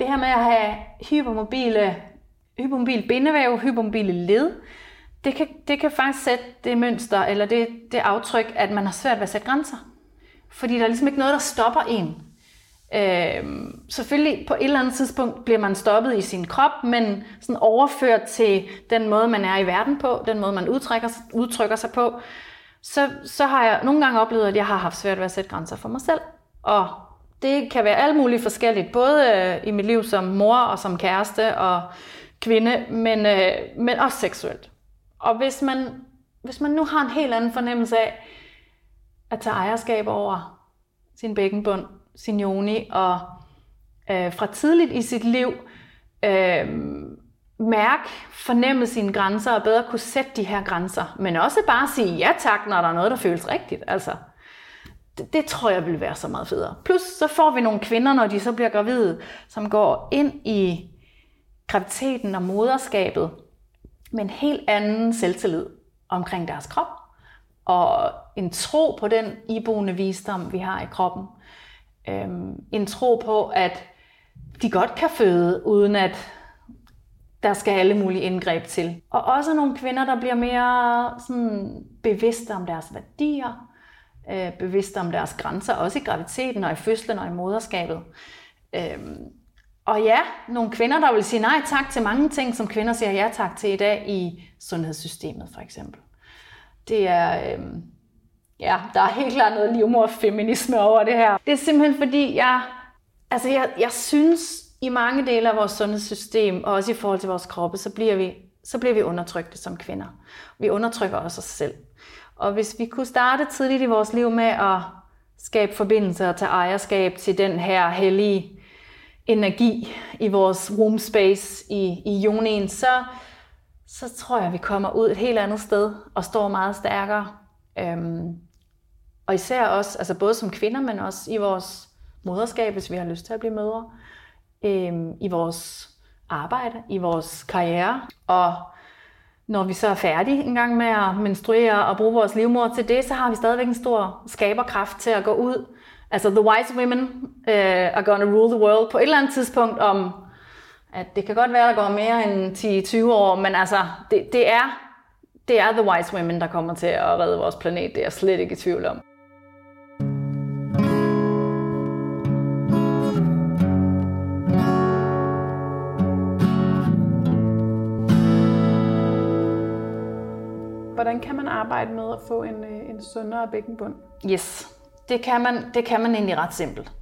Det her med at have hypermobile, hypermobil bindevæv, hypermobile led, det kan, det kan faktisk sætte det mønster, eller det, det aftryk, at man har svært ved at sætte grænser. Fordi der er ligesom ikke noget, der stopper en. Øh, selvfølgelig på et eller andet tidspunkt bliver man stoppet i sin krop, men sådan overført til den måde, man er i verden på, den måde, man udtrykker, udtrykker sig på, så, så har jeg nogle gange oplevet, at jeg har haft svært ved at sætte grænser for mig selv. Og det kan være alt muligt forskelligt, både øh, i mit liv som mor og som kæreste og kvinde, men, øh, men også seksuelt. Og hvis man, hvis man nu har en helt anden fornemmelse af, at tage ejerskab over sin bækkenbund, sin joni, og øh, fra tidligt i sit liv øh, mærke, fornemme sine grænser og bedre kunne sætte de her grænser. Men også bare sige ja tak, når der er noget, der føles rigtigt. Altså, det, det tror jeg vil være så meget federe. Plus så får vi nogle kvinder, når de så bliver gravide, som går ind i graviditeten og moderskabet med en helt anden selvtillid omkring deres krop, og en tro på den iboende visdom, vi har i kroppen. Øhm, en tro på, at de godt kan føde, uden at der skal alle mulige indgreb til. Og også nogle kvinder, der bliver mere sådan, bevidste om deres værdier, øh, bevidste om deres grænser, også i graviditeten og i fødslen og i moderskabet. Øhm, og ja, nogle kvinder, der vil sige nej tak til mange ting, som kvinder siger ja tak til i dag i sundhedssystemet for eksempel. Det er, øhm, ja, der er helt klart noget livmorfeminisme over det her. Det er simpelthen fordi, jeg, altså jeg, jeg synes, i mange dele af vores sundhedssystem, og også i forhold til vores kroppe, så bliver vi, så bliver vi undertrykte som kvinder. Vi undertrykker også os selv. Og hvis vi kunne starte tidligt i vores liv med at skabe forbindelse og tage ejerskab til den her hellige energi i vores room space i, i jonien, så, så tror jeg, vi kommer ud et helt andet sted og står meget stærkere. Øhm, og især også, altså både som kvinder, men også i vores moderskab, hvis vi har lyst til at blive mødre, øh, i vores arbejde, i vores karriere. Og når vi så er færdige en gang med at menstruere og bruge vores livmor til det, så har vi stadigvæk en stor skaberkraft til at gå ud. Altså the wise women øh, are gonna rule the world på et eller andet tidspunkt om, at det kan godt være, at der går mere end 10-20 år, men altså, det, det, er, det er the wise women, der kommer til at redde vores planet. Det er jeg slet ikke i tvivl om. Hvordan kan man arbejde med at få en, øh, en sundere bækkenbund? Yes, det kan man, det kan man egentlig ret simpelt.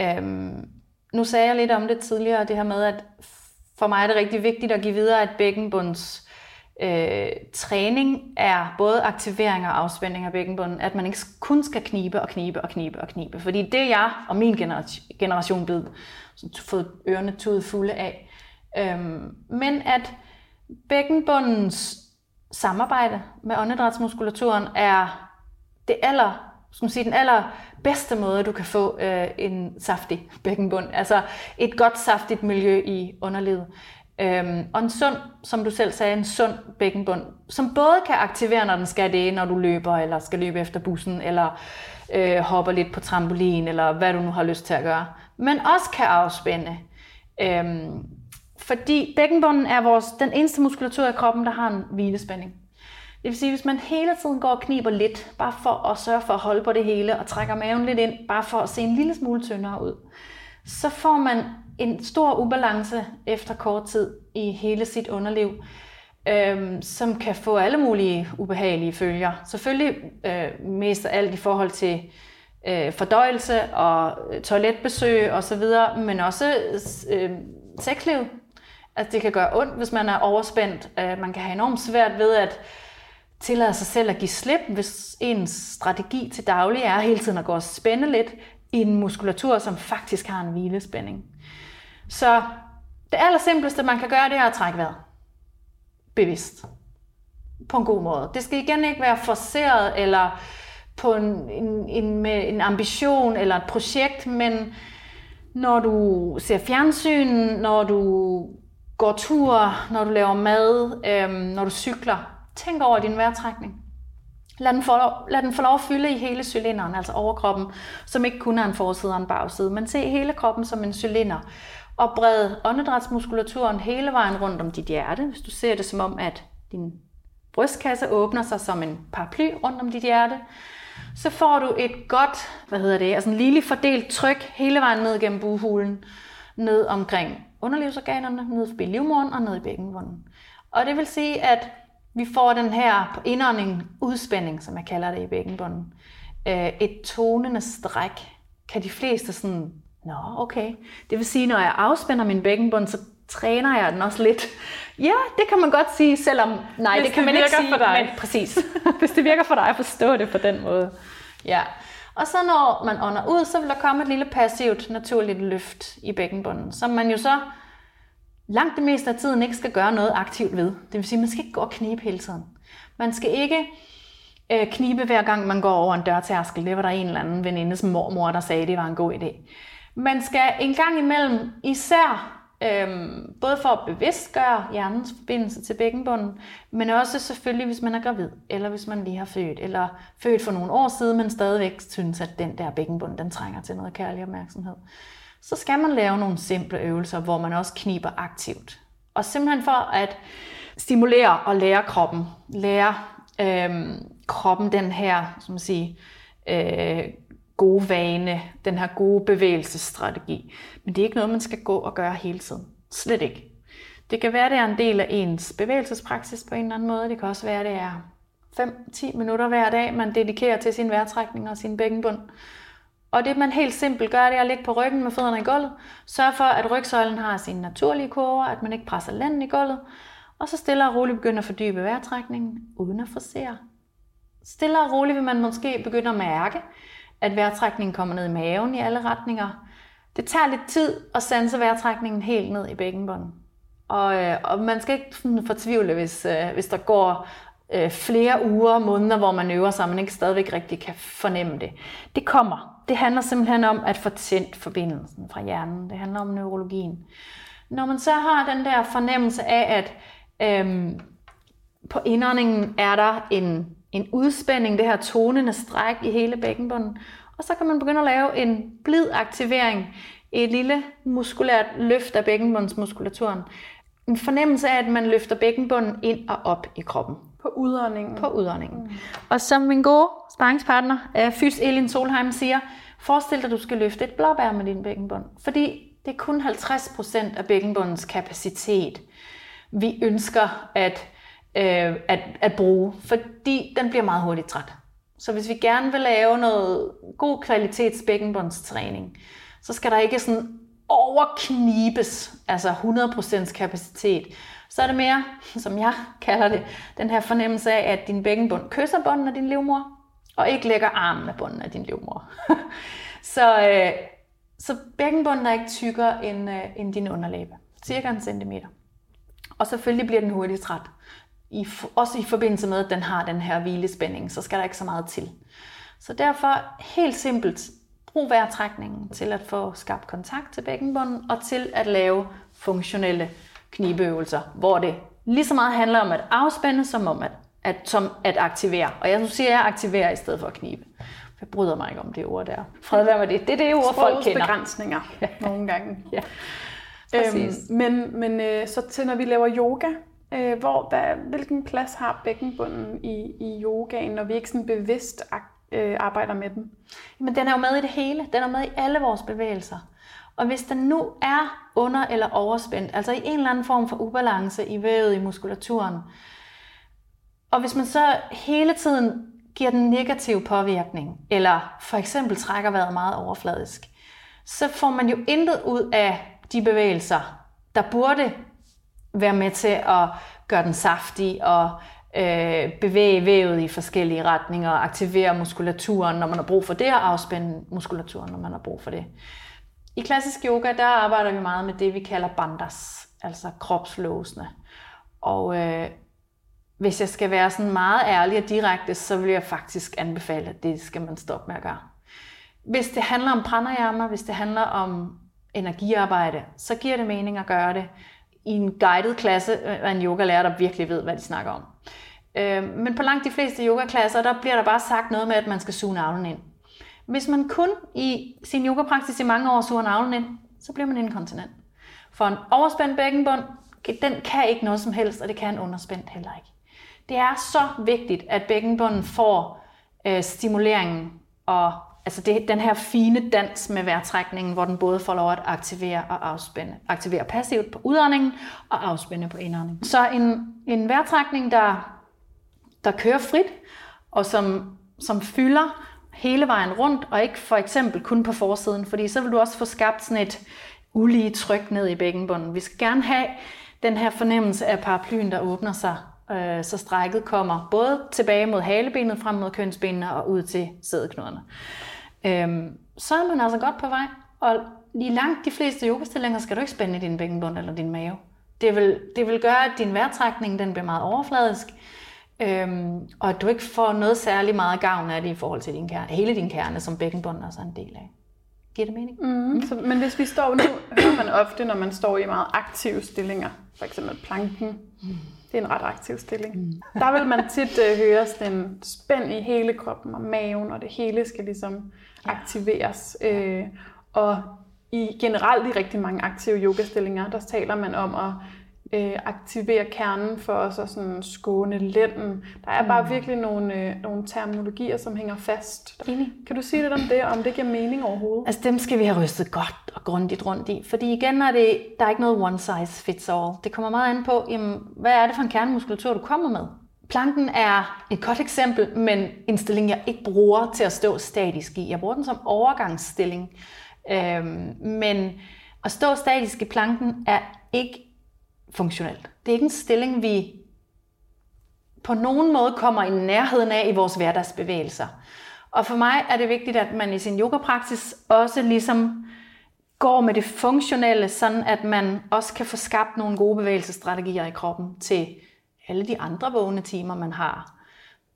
Øhm, nu sagde jeg lidt om det tidligere, det her med, at for mig er det rigtig vigtigt at give videre, at bækkenbunds øh, træning er både aktivering og afspænding af bækkenbunden, at man ikke kun skal knibe og knibe og knibe og knibe, fordi det er jeg og min generation blevet fået ørerne tudet fulde af. Øhm, men at bækkenbundens samarbejde med åndedrætsmuskulaturen er det aller, skal sige, den allerbedste måde, du kan få øh, en saftig bækkenbund. Altså et godt saftigt miljø i underlivet. Øhm, og en sund, som du selv sagde, en sund bækkenbund, som både kan aktivere, når den skal det, når du løber, eller skal løbe efter bussen, eller øh, hopper lidt på trampolin, eller hvad du nu har lyst til at gøre, men også kan afspænde. Øhm, fordi bækkenbunden er vores, den eneste muskulatur i kroppen, der har en hvilespænding. Det vil sige, hvis man hele tiden går og kniber lidt, bare for at sørge for at holde på det hele, og trækker maven lidt ind, bare for at se en lille smule tyndere ud, så får man en stor ubalance efter kort tid i hele sit underliv, øhm, som kan få alle mulige ubehagelige følger. Selvfølgelig øh, mest af alt i forhold til øh, fordøjelse og øh, toiletbesøg osv., men også øh, øh sexliv Altså det kan gøre ondt, hvis man er overspændt. Øh, man kan have enormt svært ved at tillade sig selv at give slip, hvis ens strategi til daglig er hele tiden at gå og spænde lidt i en muskulatur, som faktisk har en hvilespænding. Så det allersimpleste, man kan gøre, det er at trække vejret. Bevidst. På en god måde. Det skal igen ikke være forceret eller på en, en, en, med en ambition eller et projekt, men når du ser fjernsyn, når du går tur, når du laver mad, øh, når du cykler. Tænk over din vejrtrækning. Lad den, få, lad den få lov at fylde i hele cylinderen, altså overkroppen, som ikke kun er en forside og en bagside, men se hele kroppen som en cylinder. Og bred åndedrætsmuskulaturen hele vejen rundt om dit hjerte, hvis du ser det som om, at din brystkasse åbner sig som en paraply rundt om dit hjerte, så får du et godt, hvad hedder det, altså en lille fordelt tryk hele vejen ned gennem buhulen, ned omkring underlivsorganerne, ned forbi livmoderen og ned i bækkenbunden. Og det vil sige, at vi får den her indånding, udspænding, som jeg kalder det i bækkenbunden. Øh, et tonende stræk kan de fleste sådan, nå okay. Det vil sige, når jeg afspænder min bækkenbund, så træner jeg den også lidt. Ja, det kan man godt sige, selvom nej, Hvis det kan det man ikke sige. for dig. Men præcis. Hvis det virker for dig at forstå det på den måde. Ja. Og så når man ånder ud, så vil der komme et lille passivt, naturligt løft i bækkenbunden, som man jo så langt det meste af tiden ikke skal gøre noget aktivt ved. Det vil sige, at man skal ikke gå og knibe hele tiden. Man skal ikke øh, knibe hver gang man går over en dørtærskel. Det var der en eller anden venindes mormor, der sagde, at det var en god idé. Man skal en gang imellem især Øhm, både for at bevidstgøre hjernens forbindelse til bækkenbunden, men også selvfølgelig, hvis man er gravid, eller hvis man lige har født, eller født for nogle år siden, men stadigvæk synes, at den der bækkenbund, den trænger til noget kærlig opmærksomhed. Så skal man lave nogle simple øvelser, hvor man også kniber aktivt. Og simpelthen for at stimulere og lære kroppen, lære øhm, kroppen den her, som man siger, øh, gode vane, den her gode bevægelsesstrategi. Men det er ikke noget, man skal gå og gøre hele tiden. Slet ikke. Det kan være, det er en del af ens bevægelsespraksis på en eller anden måde. Det kan også være, det er 5-10 minutter hver dag, man dedikerer til sin vejrtrækning og sin bækkenbund. Og det, man helt simpelt gør, det er at ligge på ryggen med fødderne i gulvet. Sørg for, at rygsøjlen har sine naturlige kurver, at man ikke presser lænden i gulvet. Og så stille og roligt begynde at fordybe vejrtrækningen, uden at forsere. Stille og roligt vil man måske begynde at mærke, at vejrtrækningen kommer ned i maven i alle retninger. Det tager lidt tid at sanse vejrtrækningen helt ned i bækkenbunden. Og, øh, og man skal ikke fortvivle, hvis, øh, hvis der går øh, flere uger, måneder, hvor man øver sig, og man ikke stadigvæk rigtig kan fornemme det. Det kommer. Det handler simpelthen om at få tændt forbindelsen fra hjernen. Det handler om neurologien. Når man så har den der fornemmelse af, at øhm, på indåndingen er der en en udspænding, det her tonende stræk i hele bækkenbunden. Og så kan man begynde at lave en blid aktivering, et lille muskulært løft af bækkenbundsmuskulaturen. En fornemmelse af, at man løfter bækkenbunden ind og op i kroppen. På udåndingen. På udåndingen. Mm. Og som min gode sparringspartner, øh, Fys Elin Solheim, siger, forestil dig, at du skal løfte et blåbær med din bækkenbund. Fordi det er kun 50% af bækkenbundens kapacitet, vi ønsker at øh, at, at bruge, fordi den bliver meget hurtigt træt. Så hvis vi gerne vil lave noget god kvalitets bækkenbåndstræning, så skal der ikke sådan overknibes, altså 100% kapacitet. Så er det mere, som jeg kalder det, den her fornemmelse af, at din bækkenbund kysser bunden af din livmor, og ikke lægger armen af bunden af din livmor. så, øh, så bækkenbunden er ikke tykkere end, øh, end din underlæbe. Cirka en centimeter. Og selvfølgelig bliver den hurtigt træt i, også i forbindelse med, at den har den her hvilespænding, så skal der ikke så meget til. Så derfor helt simpelt, brug vejrtrækningen til at få skabt kontakt til bækkenbunden og til at lave funktionelle knibeøvelser, hvor det lige så meget handler om at afspænde, som om at, at, som at aktivere. Og jeg siger, at jeg aktiverer i stedet for at knibe. Jeg bryder mig ikke om det ord der. Fred være med det. Det er det ord, folk kender. begrænsninger nogle gange. ja. Øhm, men men øh, så til når vi laver yoga, Øh, hvor, hvad, hvilken plads har bækkenbunden i, i yogaen, når vi ikke sådan bevidst øh, arbejder med den? Jamen, den er jo med i det hele. Den er med i alle vores bevægelser. Og hvis den nu er under- eller overspændt, altså i en eller anden form for ubalance i vævet, i muskulaturen, og hvis man så hele tiden giver den negativ påvirkning, eller for eksempel trækker vejret meget overfladisk, så får man jo intet ud af de bevægelser, der burde være med til at gøre den saftig og øh, bevæge vævet i forskellige retninger og aktivere muskulaturen, når man har brug for det, og afspænde muskulaturen, når man har brug for det. I klassisk yoga, der arbejder vi meget med det, vi kalder bandas, altså kropslåsende. Og øh, hvis jeg skal være sådan meget ærlig og direkte, så vil jeg faktisk anbefale, at det skal man stoppe med at gøre. Hvis det handler om pranayama, hvis det handler om energiarbejde, så giver det mening at gøre det i en guided klasse øh, af en yogalærer, der virkelig ved, hvad de snakker om. Øh, men på langt de fleste yogaklasser, der bliver der bare sagt noget med, at man skal suge navlen ind. Hvis man kun i sin yogapraksis i mange år suger navlen ind, så bliver man inkontinent. For en overspændt bækkenbund, den kan ikke noget som helst, og det kan en underspændt heller ikke. Det er så vigtigt, at bækkenbunden får øh, stimuleringen og altså det, den her fine dans med vejrtrækningen, hvor den både får lov at aktivere og afspænde. Aktivere passivt på udåndingen og afspænde på indåndingen. Så en, en vejrtrækning, der, der kører frit, og som, som fylder hele vejen rundt, og ikke for eksempel kun på forsiden, fordi så vil du også få skabt sådan et ulige tryk ned i bækkenbunden. Vi skal gerne have den her fornemmelse af paraplyen, der åbner sig øh, så strækket kommer både tilbage mod halebenet, frem mod kønsbenene og ud til sædeknuderne. Øhm, så er man altså godt på vej. Og i langt de fleste yogastillinger skal du ikke spænde i din bækkenbund eller din mave. Det vil, det vil gøre, at din vejrtrækning den bliver meget overfladisk, øhm, og at du ikke får noget særlig meget gavn af det i forhold til din kerne, hele din kerne, som bækkenbunden også er en del af. Giver det mening? Mm. Så, men hvis vi står nu, hører man ofte, når man står i meget aktive stillinger, for eksempel planken, mm. Det er en ret aktiv stilling. Mm. Der vil man tit uh, høre sådan en spænd i hele kroppen og maven, og det hele skal ligesom aktiveres. Ja. Uh, og i generelt i rigtig mange aktive yogastillinger, der taler man om at øh, aktivere kernen for os at sådan skåne lænden. Der er bare mm. virkelig nogle, øh, nogle terminologier, som hænger fast. Enig. Kan du sige lidt om det, om det giver mening overhovedet? Altså dem skal vi have rystet godt og grundigt rundt i. Fordi igen er det, der er ikke noget one size fits all. Det kommer meget an på, jamen, hvad er det for en kernemuskulatur, du kommer med? Planken er et godt eksempel, men en stilling, jeg ikke bruger til at stå statisk i. Jeg bruger den som overgangsstilling. Øhm, men at stå statisk i planken er ikke funktionelt. Det er ikke en stilling, vi på nogen måde kommer i nærheden af i vores hverdagsbevægelser. Og for mig er det vigtigt, at man i sin yogapraksis også ligesom går med det funktionelle, sådan at man også kan få skabt nogle gode bevægelsesstrategier i kroppen til alle de andre vågne timer, man har.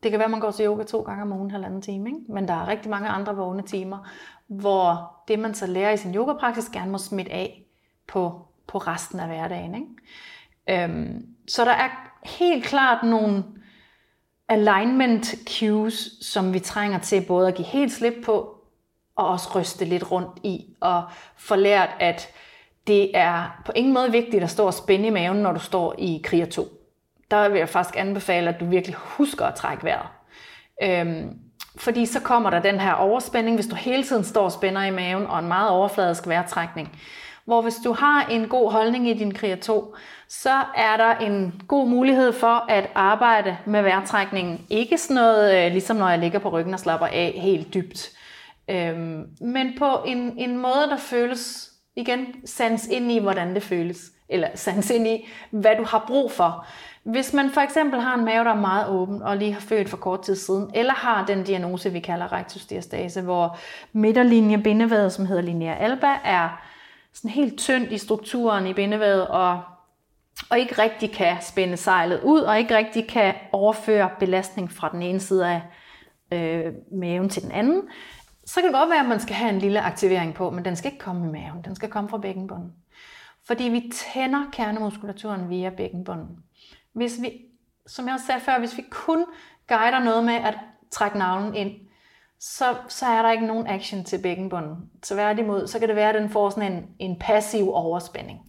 Det kan være, at man går til yoga to gange om ugen, halvanden time, ikke? men der er rigtig mange andre vågne timer, hvor det, man så lærer i sin yogapraksis, gerne må smitte af på, på resten af hverdagen. Ikke? Øhm, så der er helt klart nogle alignment cues, som vi trænger til både at give helt slip på, og også ryste lidt rundt i, og få lært, at det er på ingen måde vigtigt at stå og spænde i maven, når du står i kriger 2. Der vil jeg faktisk anbefale, at du virkelig husker at trække vejret. Øhm, fordi så kommer der den her overspænding, hvis du hele tiden står og spænder i maven, og en meget overfladisk vejrtrækning. Hvor hvis du har en god holdning i din kriger 2, så er der en god mulighed for at arbejde med vejrtrækningen. Ikke sådan noget, øh, ligesom når jeg ligger på ryggen og slapper af helt dybt. Øhm, men på en, en måde, der føles, igen, sans ind i, hvordan det føles. Eller sans ind i, hvad du har brug for. Hvis man for eksempel har en mave, der er meget åben og lige har født for kort tid siden, eller har den diagnose, vi kalder rectusdiastase, hvor midterlinje bindevævet, som hedder linea alba, er sådan helt tyndt i strukturen i bindevævet, og, og ikke rigtig kan spænde sejlet ud, og ikke rigtig kan overføre belastning fra den ene side af øh, maven til den anden, så kan det godt være, at man skal have en lille aktivering på, men den skal ikke komme i maven, den skal komme fra bækkenbunden. Fordi vi tænder kernemuskulaturen via bækkenbunden. Hvis vi, som jeg også sagde før, hvis vi kun guider noget med at trække navlen ind, så, så er der ikke nogen action til bækkenbunden. Tværtimod, så kan det være, at den får sådan en, en passiv overspænding.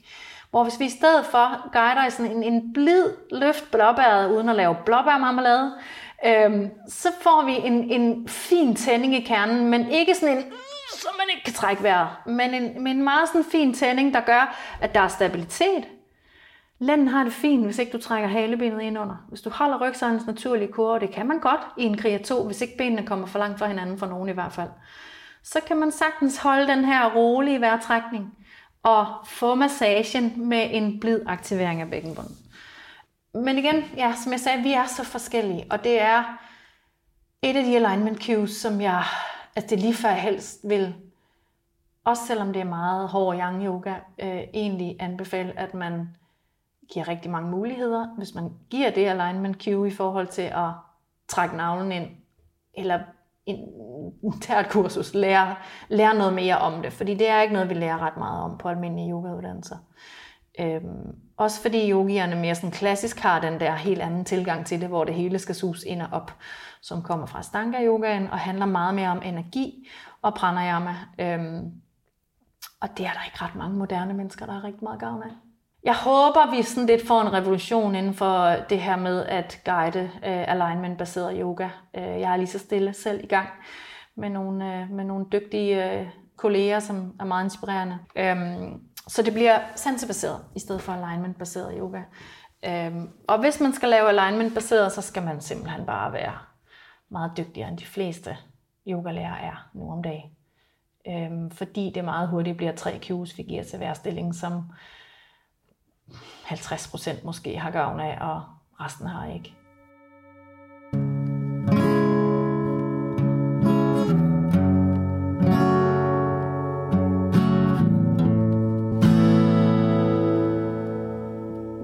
Hvor hvis vi i stedet for guider i sådan en, en blid løft blåbæret, uden at lave blåbærmarmelade, øhm, så får vi en, en fin tænding i kernen, men ikke sådan en, så man ikke kan trække vejret, men en, men en meget sådan fin tænding, der gør, at der er stabilitet, Lænden har det fint, hvis ikke du trækker halebenet ind under. Hvis du holder rygsøjlens naturlige kurve, og det kan man godt i en kriger 2, hvis ikke benene kommer for langt fra hinanden, for nogen i hvert fald, så kan man sagtens holde den her rolige vejrtrækning og få massagen med en blid aktivering af bækkenbunden. Men igen, ja, som jeg sagde, vi er så forskellige, og det er et af de alignment cues, som jeg, altså det lige før jeg helst vil, også selvom det er meget hård yang yoga, øh, egentlig anbefale, at man giver rigtig mange muligheder. Hvis man giver det alignment cue i forhold til at trække navlen ind, eller tage et kursus, lære, lære noget mere om det, fordi det er ikke noget, vi lærer ret meget om på almindelige yogauddannelser. Øhm, også fordi yogierne mere sådan klassisk har den der helt anden tilgang til det, hvor det hele skal sus ind og op, som kommer fra Stanga yogaen og handler meget mere om energi og pranayama. Øhm, og det er der ikke ret mange moderne mennesker, der har rigtig meget gavn af. Jeg håber, vi sådan lidt får en revolution inden for det her med at guide øh, uh, alignment-baseret yoga. Uh, jeg er lige så stille selv i gang med nogle, uh, med nogle dygtige uh, kolleger, som er meget inspirerende. Um, så det bliver sansebaseret i stedet for alignment-baseret yoga. Um, og hvis man skal lave alignment-baseret, så skal man simpelthen bare være meget dygtigere end de fleste yogalærer er nu om dagen. Um, fordi det meget hurtigt bliver tre cues, vi giver til hver stilling, som 50 procent måske har gavn af og resten har ikke.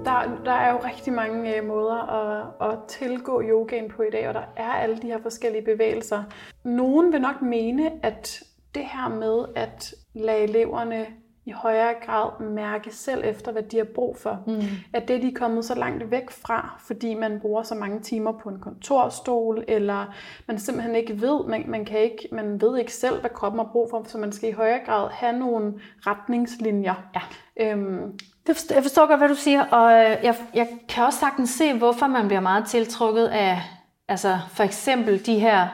Der, der er jo rigtig mange øh, måder at, at tilgå yogaen på i dag, og der er alle de her forskellige bevægelser. Nogen vil nok mene, at det her med at lade eleverne i højere grad mærke selv efter, hvad de har brug for. Mm. At det de er kommet så langt væk fra, fordi man bruger så mange timer på en kontorstol, eller man simpelthen ikke ved, man, man, kan ikke, man ved ikke selv, hvad kroppen har brug for, så man skal i højere grad have nogle retningslinjer. Ja. Øhm, det jeg forstår godt, hvad du siger, og øh, jeg, jeg kan også sagtens se, hvorfor man bliver meget tiltrukket af altså for eksempel de her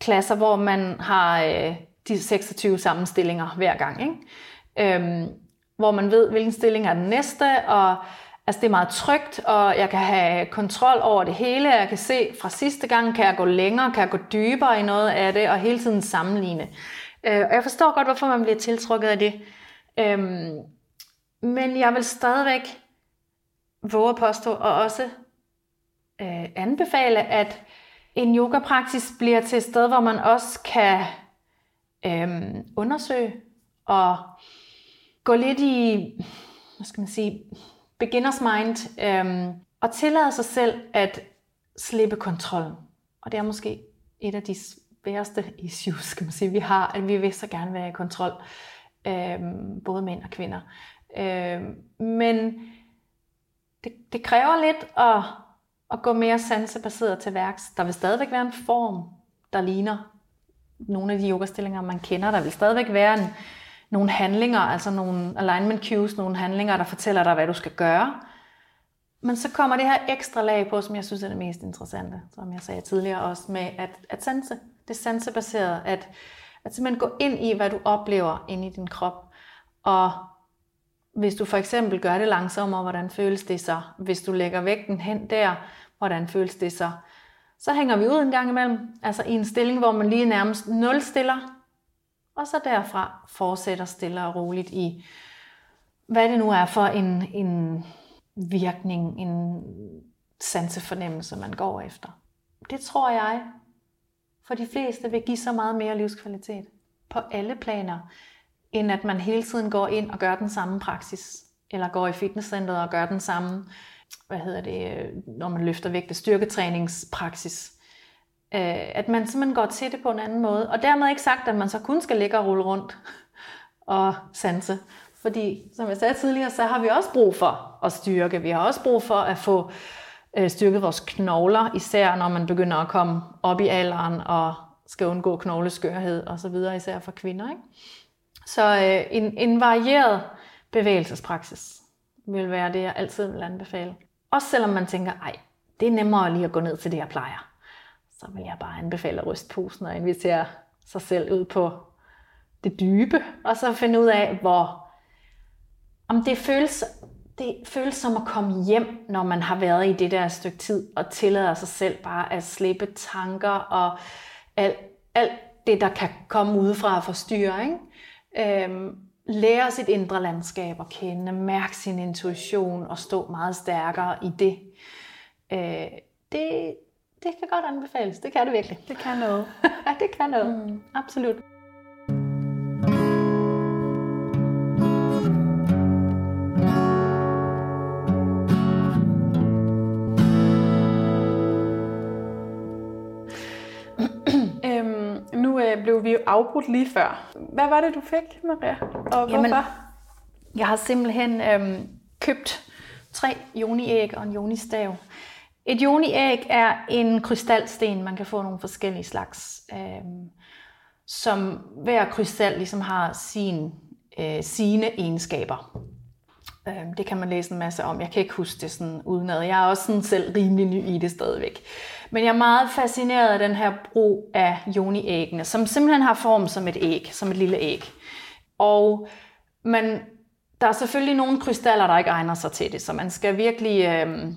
klasser, hvor man har øh, de 26 sammenstillinger hver gang. Ikke? Øhm, hvor man ved, hvilken stilling er den næste, og altså, det er meget trygt, og jeg kan have kontrol over det hele. Jeg kan se fra sidste gang, kan jeg gå længere, kan jeg gå dybere i noget af det, og hele tiden sammenligne. Øh, og jeg forstår godt, hvorfor man bliver tiltrukket af det. Øhm, men jeg vil stadigvæk våge at påstå, og også øh, anbefale, at en yogapraksis bliver til et sted, hvor man også kan øh, undersøge og gå lidt i, hvad skal man sige, beginners mind, øhm, og tillade sig selv at slippe kontrollen. Og det er måske et af de sværeste issues, skal man sige, vi har, at vi vil så gerne være i kontrol, øhm, både mænd og kvinder. Øhm, men det, det kræver lidt at, at gå mere sansebaseret til værks. Der vil stadigvæk være en form, der ligner nogle af de yogastillinger, man kender. Der vil stadigvæk være en, nogle handlinger, altså nogle alignment cues, nogle handlinger, der fortæller dig, hvad du skal gøre. Men så kommer det her ekstra lag på, som jeg synes er det mest interessante, som jeg sagde tidligere også, med at, at sanse. Det er sansebaseret, at, at simpelthen gå ind i, hvad du oplever inde i din krop. Og hvis du for eksempel gør det langsommere, hvordan føles det så? Hvis du lægger vægten hen der, hvordan føles det så? Så hænger vi ud en gang imellem, altså i en stilling, hvor man lige nærmest nulstiller og så derfra fortsætter stille og roligt i, hvad det nu er for en, en virkning, en sansefornemmelse, man går efter. Det tror jeg, for de fleste vil give så meget mere livskvalitet på alle planer, end at man hele tiden går ind og gør den samme praksis, eller går i fitnesscenteret og gør den samme, hvad hedder det, når man løfter vægte, styrketræningspraksis. Øh, at man simpelthen går til det på en anden måde. Og dermed ikke sagt, at man så kun skal ligge og rulle rundt og sanse. Fordi, som jeg sagde tidligere, så har vi også brug for at styrke. Vi har også brug for at få øh, styrket vores knogler, især når man begynder at komme op i alderen og skal undgå knogleskørhed osv., så især for kvinder. Ikke? Så øh, en, en varieret bevægelsespraksis vil være det, jeg altid vil anbefale. Også selvom man tænker, ej, det er nemmere lige at gå ned til det, jeg plejer så vil jeg bare anbefale at ryste posen og invitere sig selv ud på det dybe, og så finde ud af, hvor om det føles, det føles som at komme hjem, når man har været i det der stykke tid, og tillader sig selv bare at slippe tanker og alt, alt det, der kan komme udefra og forstyrre. Ikke? Øhm, lære sit indre landskab at kende, mærke sin intuition og stå meget stærkere i det. Øh, det, det kan godt anbefales. Det kan det virkelig. Det kan noget. ja, det kan noget. Mm. Absolut. øhm, nu øh, blev vi jo afbrudt lige før. Hvad var det, du fik, Maria? Og Jamen, hvorfor? Jeg har simpelthen øhm, købt tre joni-æg og en joni-stav. Et joniæg er en krystalsten, man kan få nogle forskellige slags, øh, som hver krystal ligesom har sin, øh, sine egenskaber. Øh, det kan man læse en masse om. Jeg kan ikke huske det sådan udenad. Jeg er også sådan selv rimelig ny i det stadigvæk. Men jeg er meget fascineret af den her brug af joniæggene, som simpelthen har form som et æg, som et lille æg. Og man, der er selvfølgelig nogle krystaller, der ikke egner sig til det, så man skal virkelig... Øh,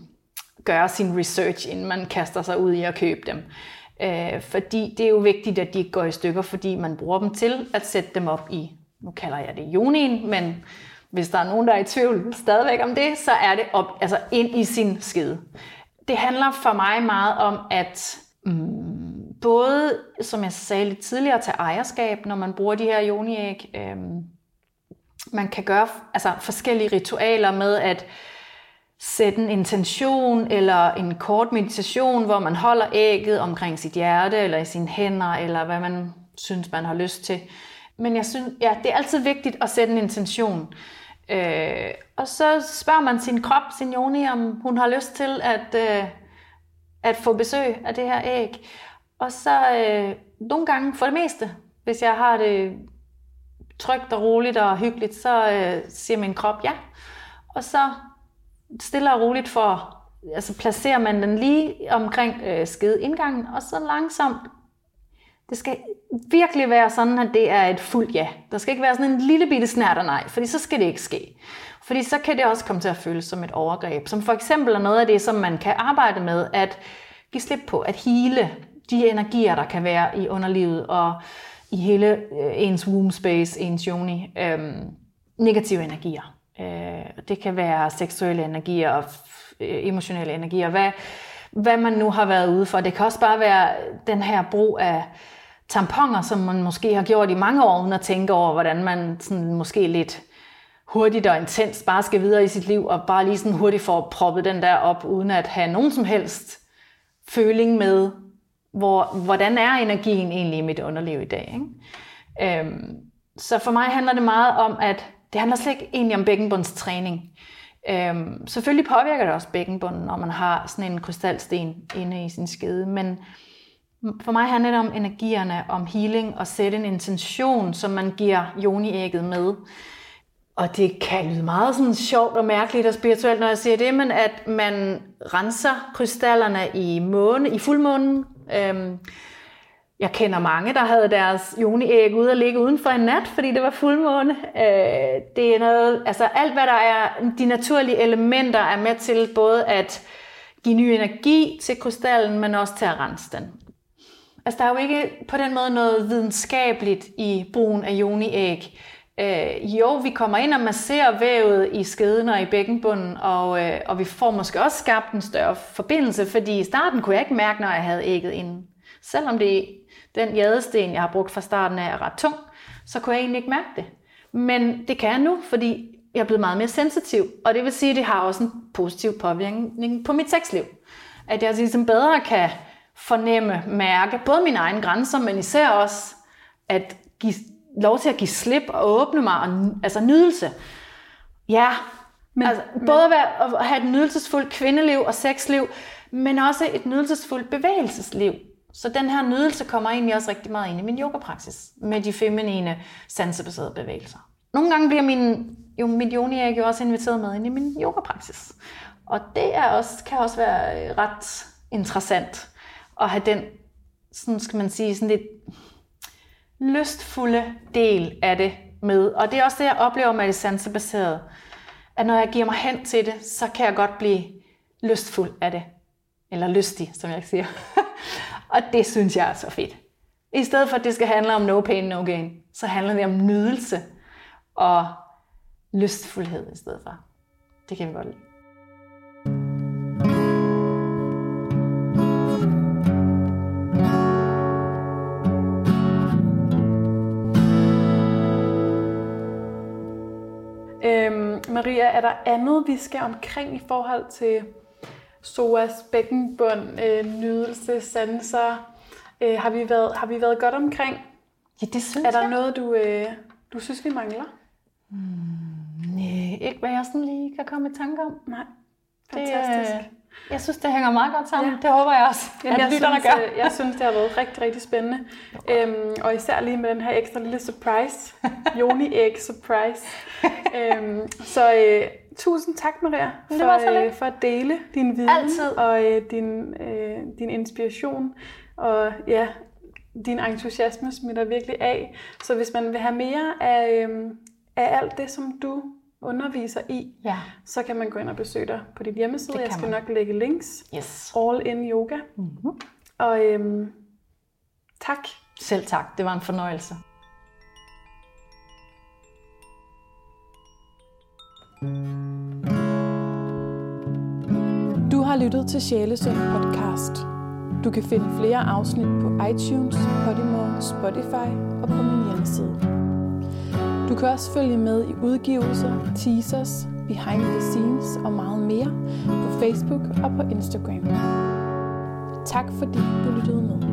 gøre sin research, inden man kaster sig ud i at købe dem. Øh, fordi det er jo vigtigt, at de ikke går i stykker, fordi man bruger dem til at sætte dem op i, nu kalder jeg det jonien, men hvis der er nogen, der er i tvivl stadigvæk om det, så er det op, altså ind i sin skede. det handler for mig meget om, at mm, både, som jeg sagde lidt tidligere, til tage ejerskab, når man bruger de her joniæg. øh, man kan gøre altså, forskellige ritualer med at sætte en intention eller en kort meditation, hvor man holder ægget omkring sit hjerte eller i sine hænder, eller hvad man synes, man har lyst til. Men jeg synes, ja, det er altid vigtigt at sætte en intention. Øh, og så spørger man sin krop, sin joni, om hun har lyst til at, øh, at få besøg af det her æg. Og så øh, nogle gange, for det meste, hvis jeg har det trygt og roligt og hyggeligt, så øh, siger min krop ja. Og så stille og roligt for, altså placerer man den lige omkring øh, skedeindgangen, og så langsomt det skal virkelig være sådan, at det er et fuldt ja. Der skal ikke være sådan en lille bitte snærter nej, fordi så skal det ikke ske. Fordi så kan det også komme til at føles som et overgreb, som for eksempel er noget af det, som man kan arbejde med, at give slip på, at hele de energier, der kan være i underlivet og i hele øh, ens womb space, ens yoni, øhm, negative energier. Øh, det kan være seksuelle energier og øh, emotionelle energier, hvad, hvad man nu har været ude for. Det kan også bare være den her brug af tamponer, som man måske har gjort i mange år, uden at tænke over, hvordan man sådan måske lidt hurtigt og intens bare skal videre i sit liv, og bare lige sådan hurtigt får proppet den der op, uden at have nogen som helst føling med, hvor, hvordan er energien egentlig i mit underliv i dag. Ikke? Øhm, så for mig handler det meget om, at det handler slet ikke egentlig om bækkenbundstræning. Øhm, selvfølgelig påvirker det også bækkenbunden, når man har sådan en krystalsten inde i sin skede, men for mig handler det om energierne, om healing og sætte en intention, som man giver joniægget med. Og det kan lyde meget sådan sjovt og mærkeligt og spirituelt, når jeg siger det, men at man renser krystallerne i måne, i fuldmånen. Øhm, jeg kender mange, der havde deres juniæg ude og ligge uden for en nat, fordi det var fuldmåne. Øh, det er noget, altså alt hvad der er, de naturlige elementer er med til både at give ny energi til krystallen, men også til at rense den. Altså, der er jo ikke på den måde noget videnskabeligt i brugen af joniæg. Øh, jo, vi kommer ind og masserer vævet i skeden og i bækkenbunden, og, øh, og vi får måske også skabt en større forbindelse, fordi i starten kunne jeg ikke mærke, når jeg havde ægget inden. Selvom det den jadesten, jeg har brugt fra starten af, er ret tung, så kunne jeg egentlig ikke mærke det. Men det kan jeg nu, fordi jeg er blevet meget mere sensitiv, og det vil sige, at det har også en positiv påvirkning på mit sexliv. At jeg ligesom bedre kan fornemme, mærke både mine egne grænser, men især også at give lov til at give slip og åbne mig, og, altså nydelse. Ja, men, altså, men... både at, have et nydelsesfuldt kvindeliv og sexliv, men også et nydelsesfuldt bevægelsesliv. Så den her nydelse kommer egentlig også rigtig meget ind i min yogapraksis, med de feminine, sansebaserede bevægelser. Nogle gange bliver min, jo, mit yoni jo også inviteret med ind i min yogapraksis. Og det er også, kan også være øh, ret interessant at have den, sådan skal man sige, sådan lidt lystfulde del af det med. Og det er også det, jeg oplever med det sansebaserede. At når jeg giver mig hen til det, så kan jeg godt blive lystfuld af det. Eller lystig, som jeg siger. og det synes jeg er så fedt. I stedet for, at det skal handle om no pain, no gain, så handler det om nydelse og lystfuldhed i stedet for. Det kan vi godt lide. Øhm, Maria, er der andet, vi skal omkring i forhold til SOAS, bækkenbund, øh, nydelse, sanser? Øh, har, vi været, har vi været godt omkring? Ja, det synes Er der jeg. noget, du, øh, du synes, vi mangler? Mm, nej, ikke hvad jeg sådan lige kan komme i tanke om. Nej, fantastisk. Det, øh, jeg synes, det hænger meget godt sammen. Ja. Det håber jeg også, Jamen, at jeg lytterne synes, gør. Øh, jeg synes, det har været rigtig, rigtig spændende. Øhm, og især lige med den her ekstra lille surprise. Joni Egg surprise. øhm, så øh, tusind tak, Maria, for, det var så øh, for at dele din viden Altid. og øh, din, øh, din inspiration. Og ja, din entusiasme smitter virkelig af. Så hvis man vil have mere af, øh, af alt det, som du underviser i, ja. så kan man gå ind og besøge dig på dit hjemmeside. Jeg skal man. nok lægge links. Yes. All in Yoga. Mm-hmm. Og øhm, tak. Selv tak. Det var en fornøjelse. Du har lyttet til Sjælesund podcast. Du kan finde flere afsnit på iTunes, Podimo, Spotify og på min hjemmeside. Du kan også følge med i udgivelser, teasers, behind the scenes og meget mere på Facebook og på Instagram. Tak fordi du lyttede med.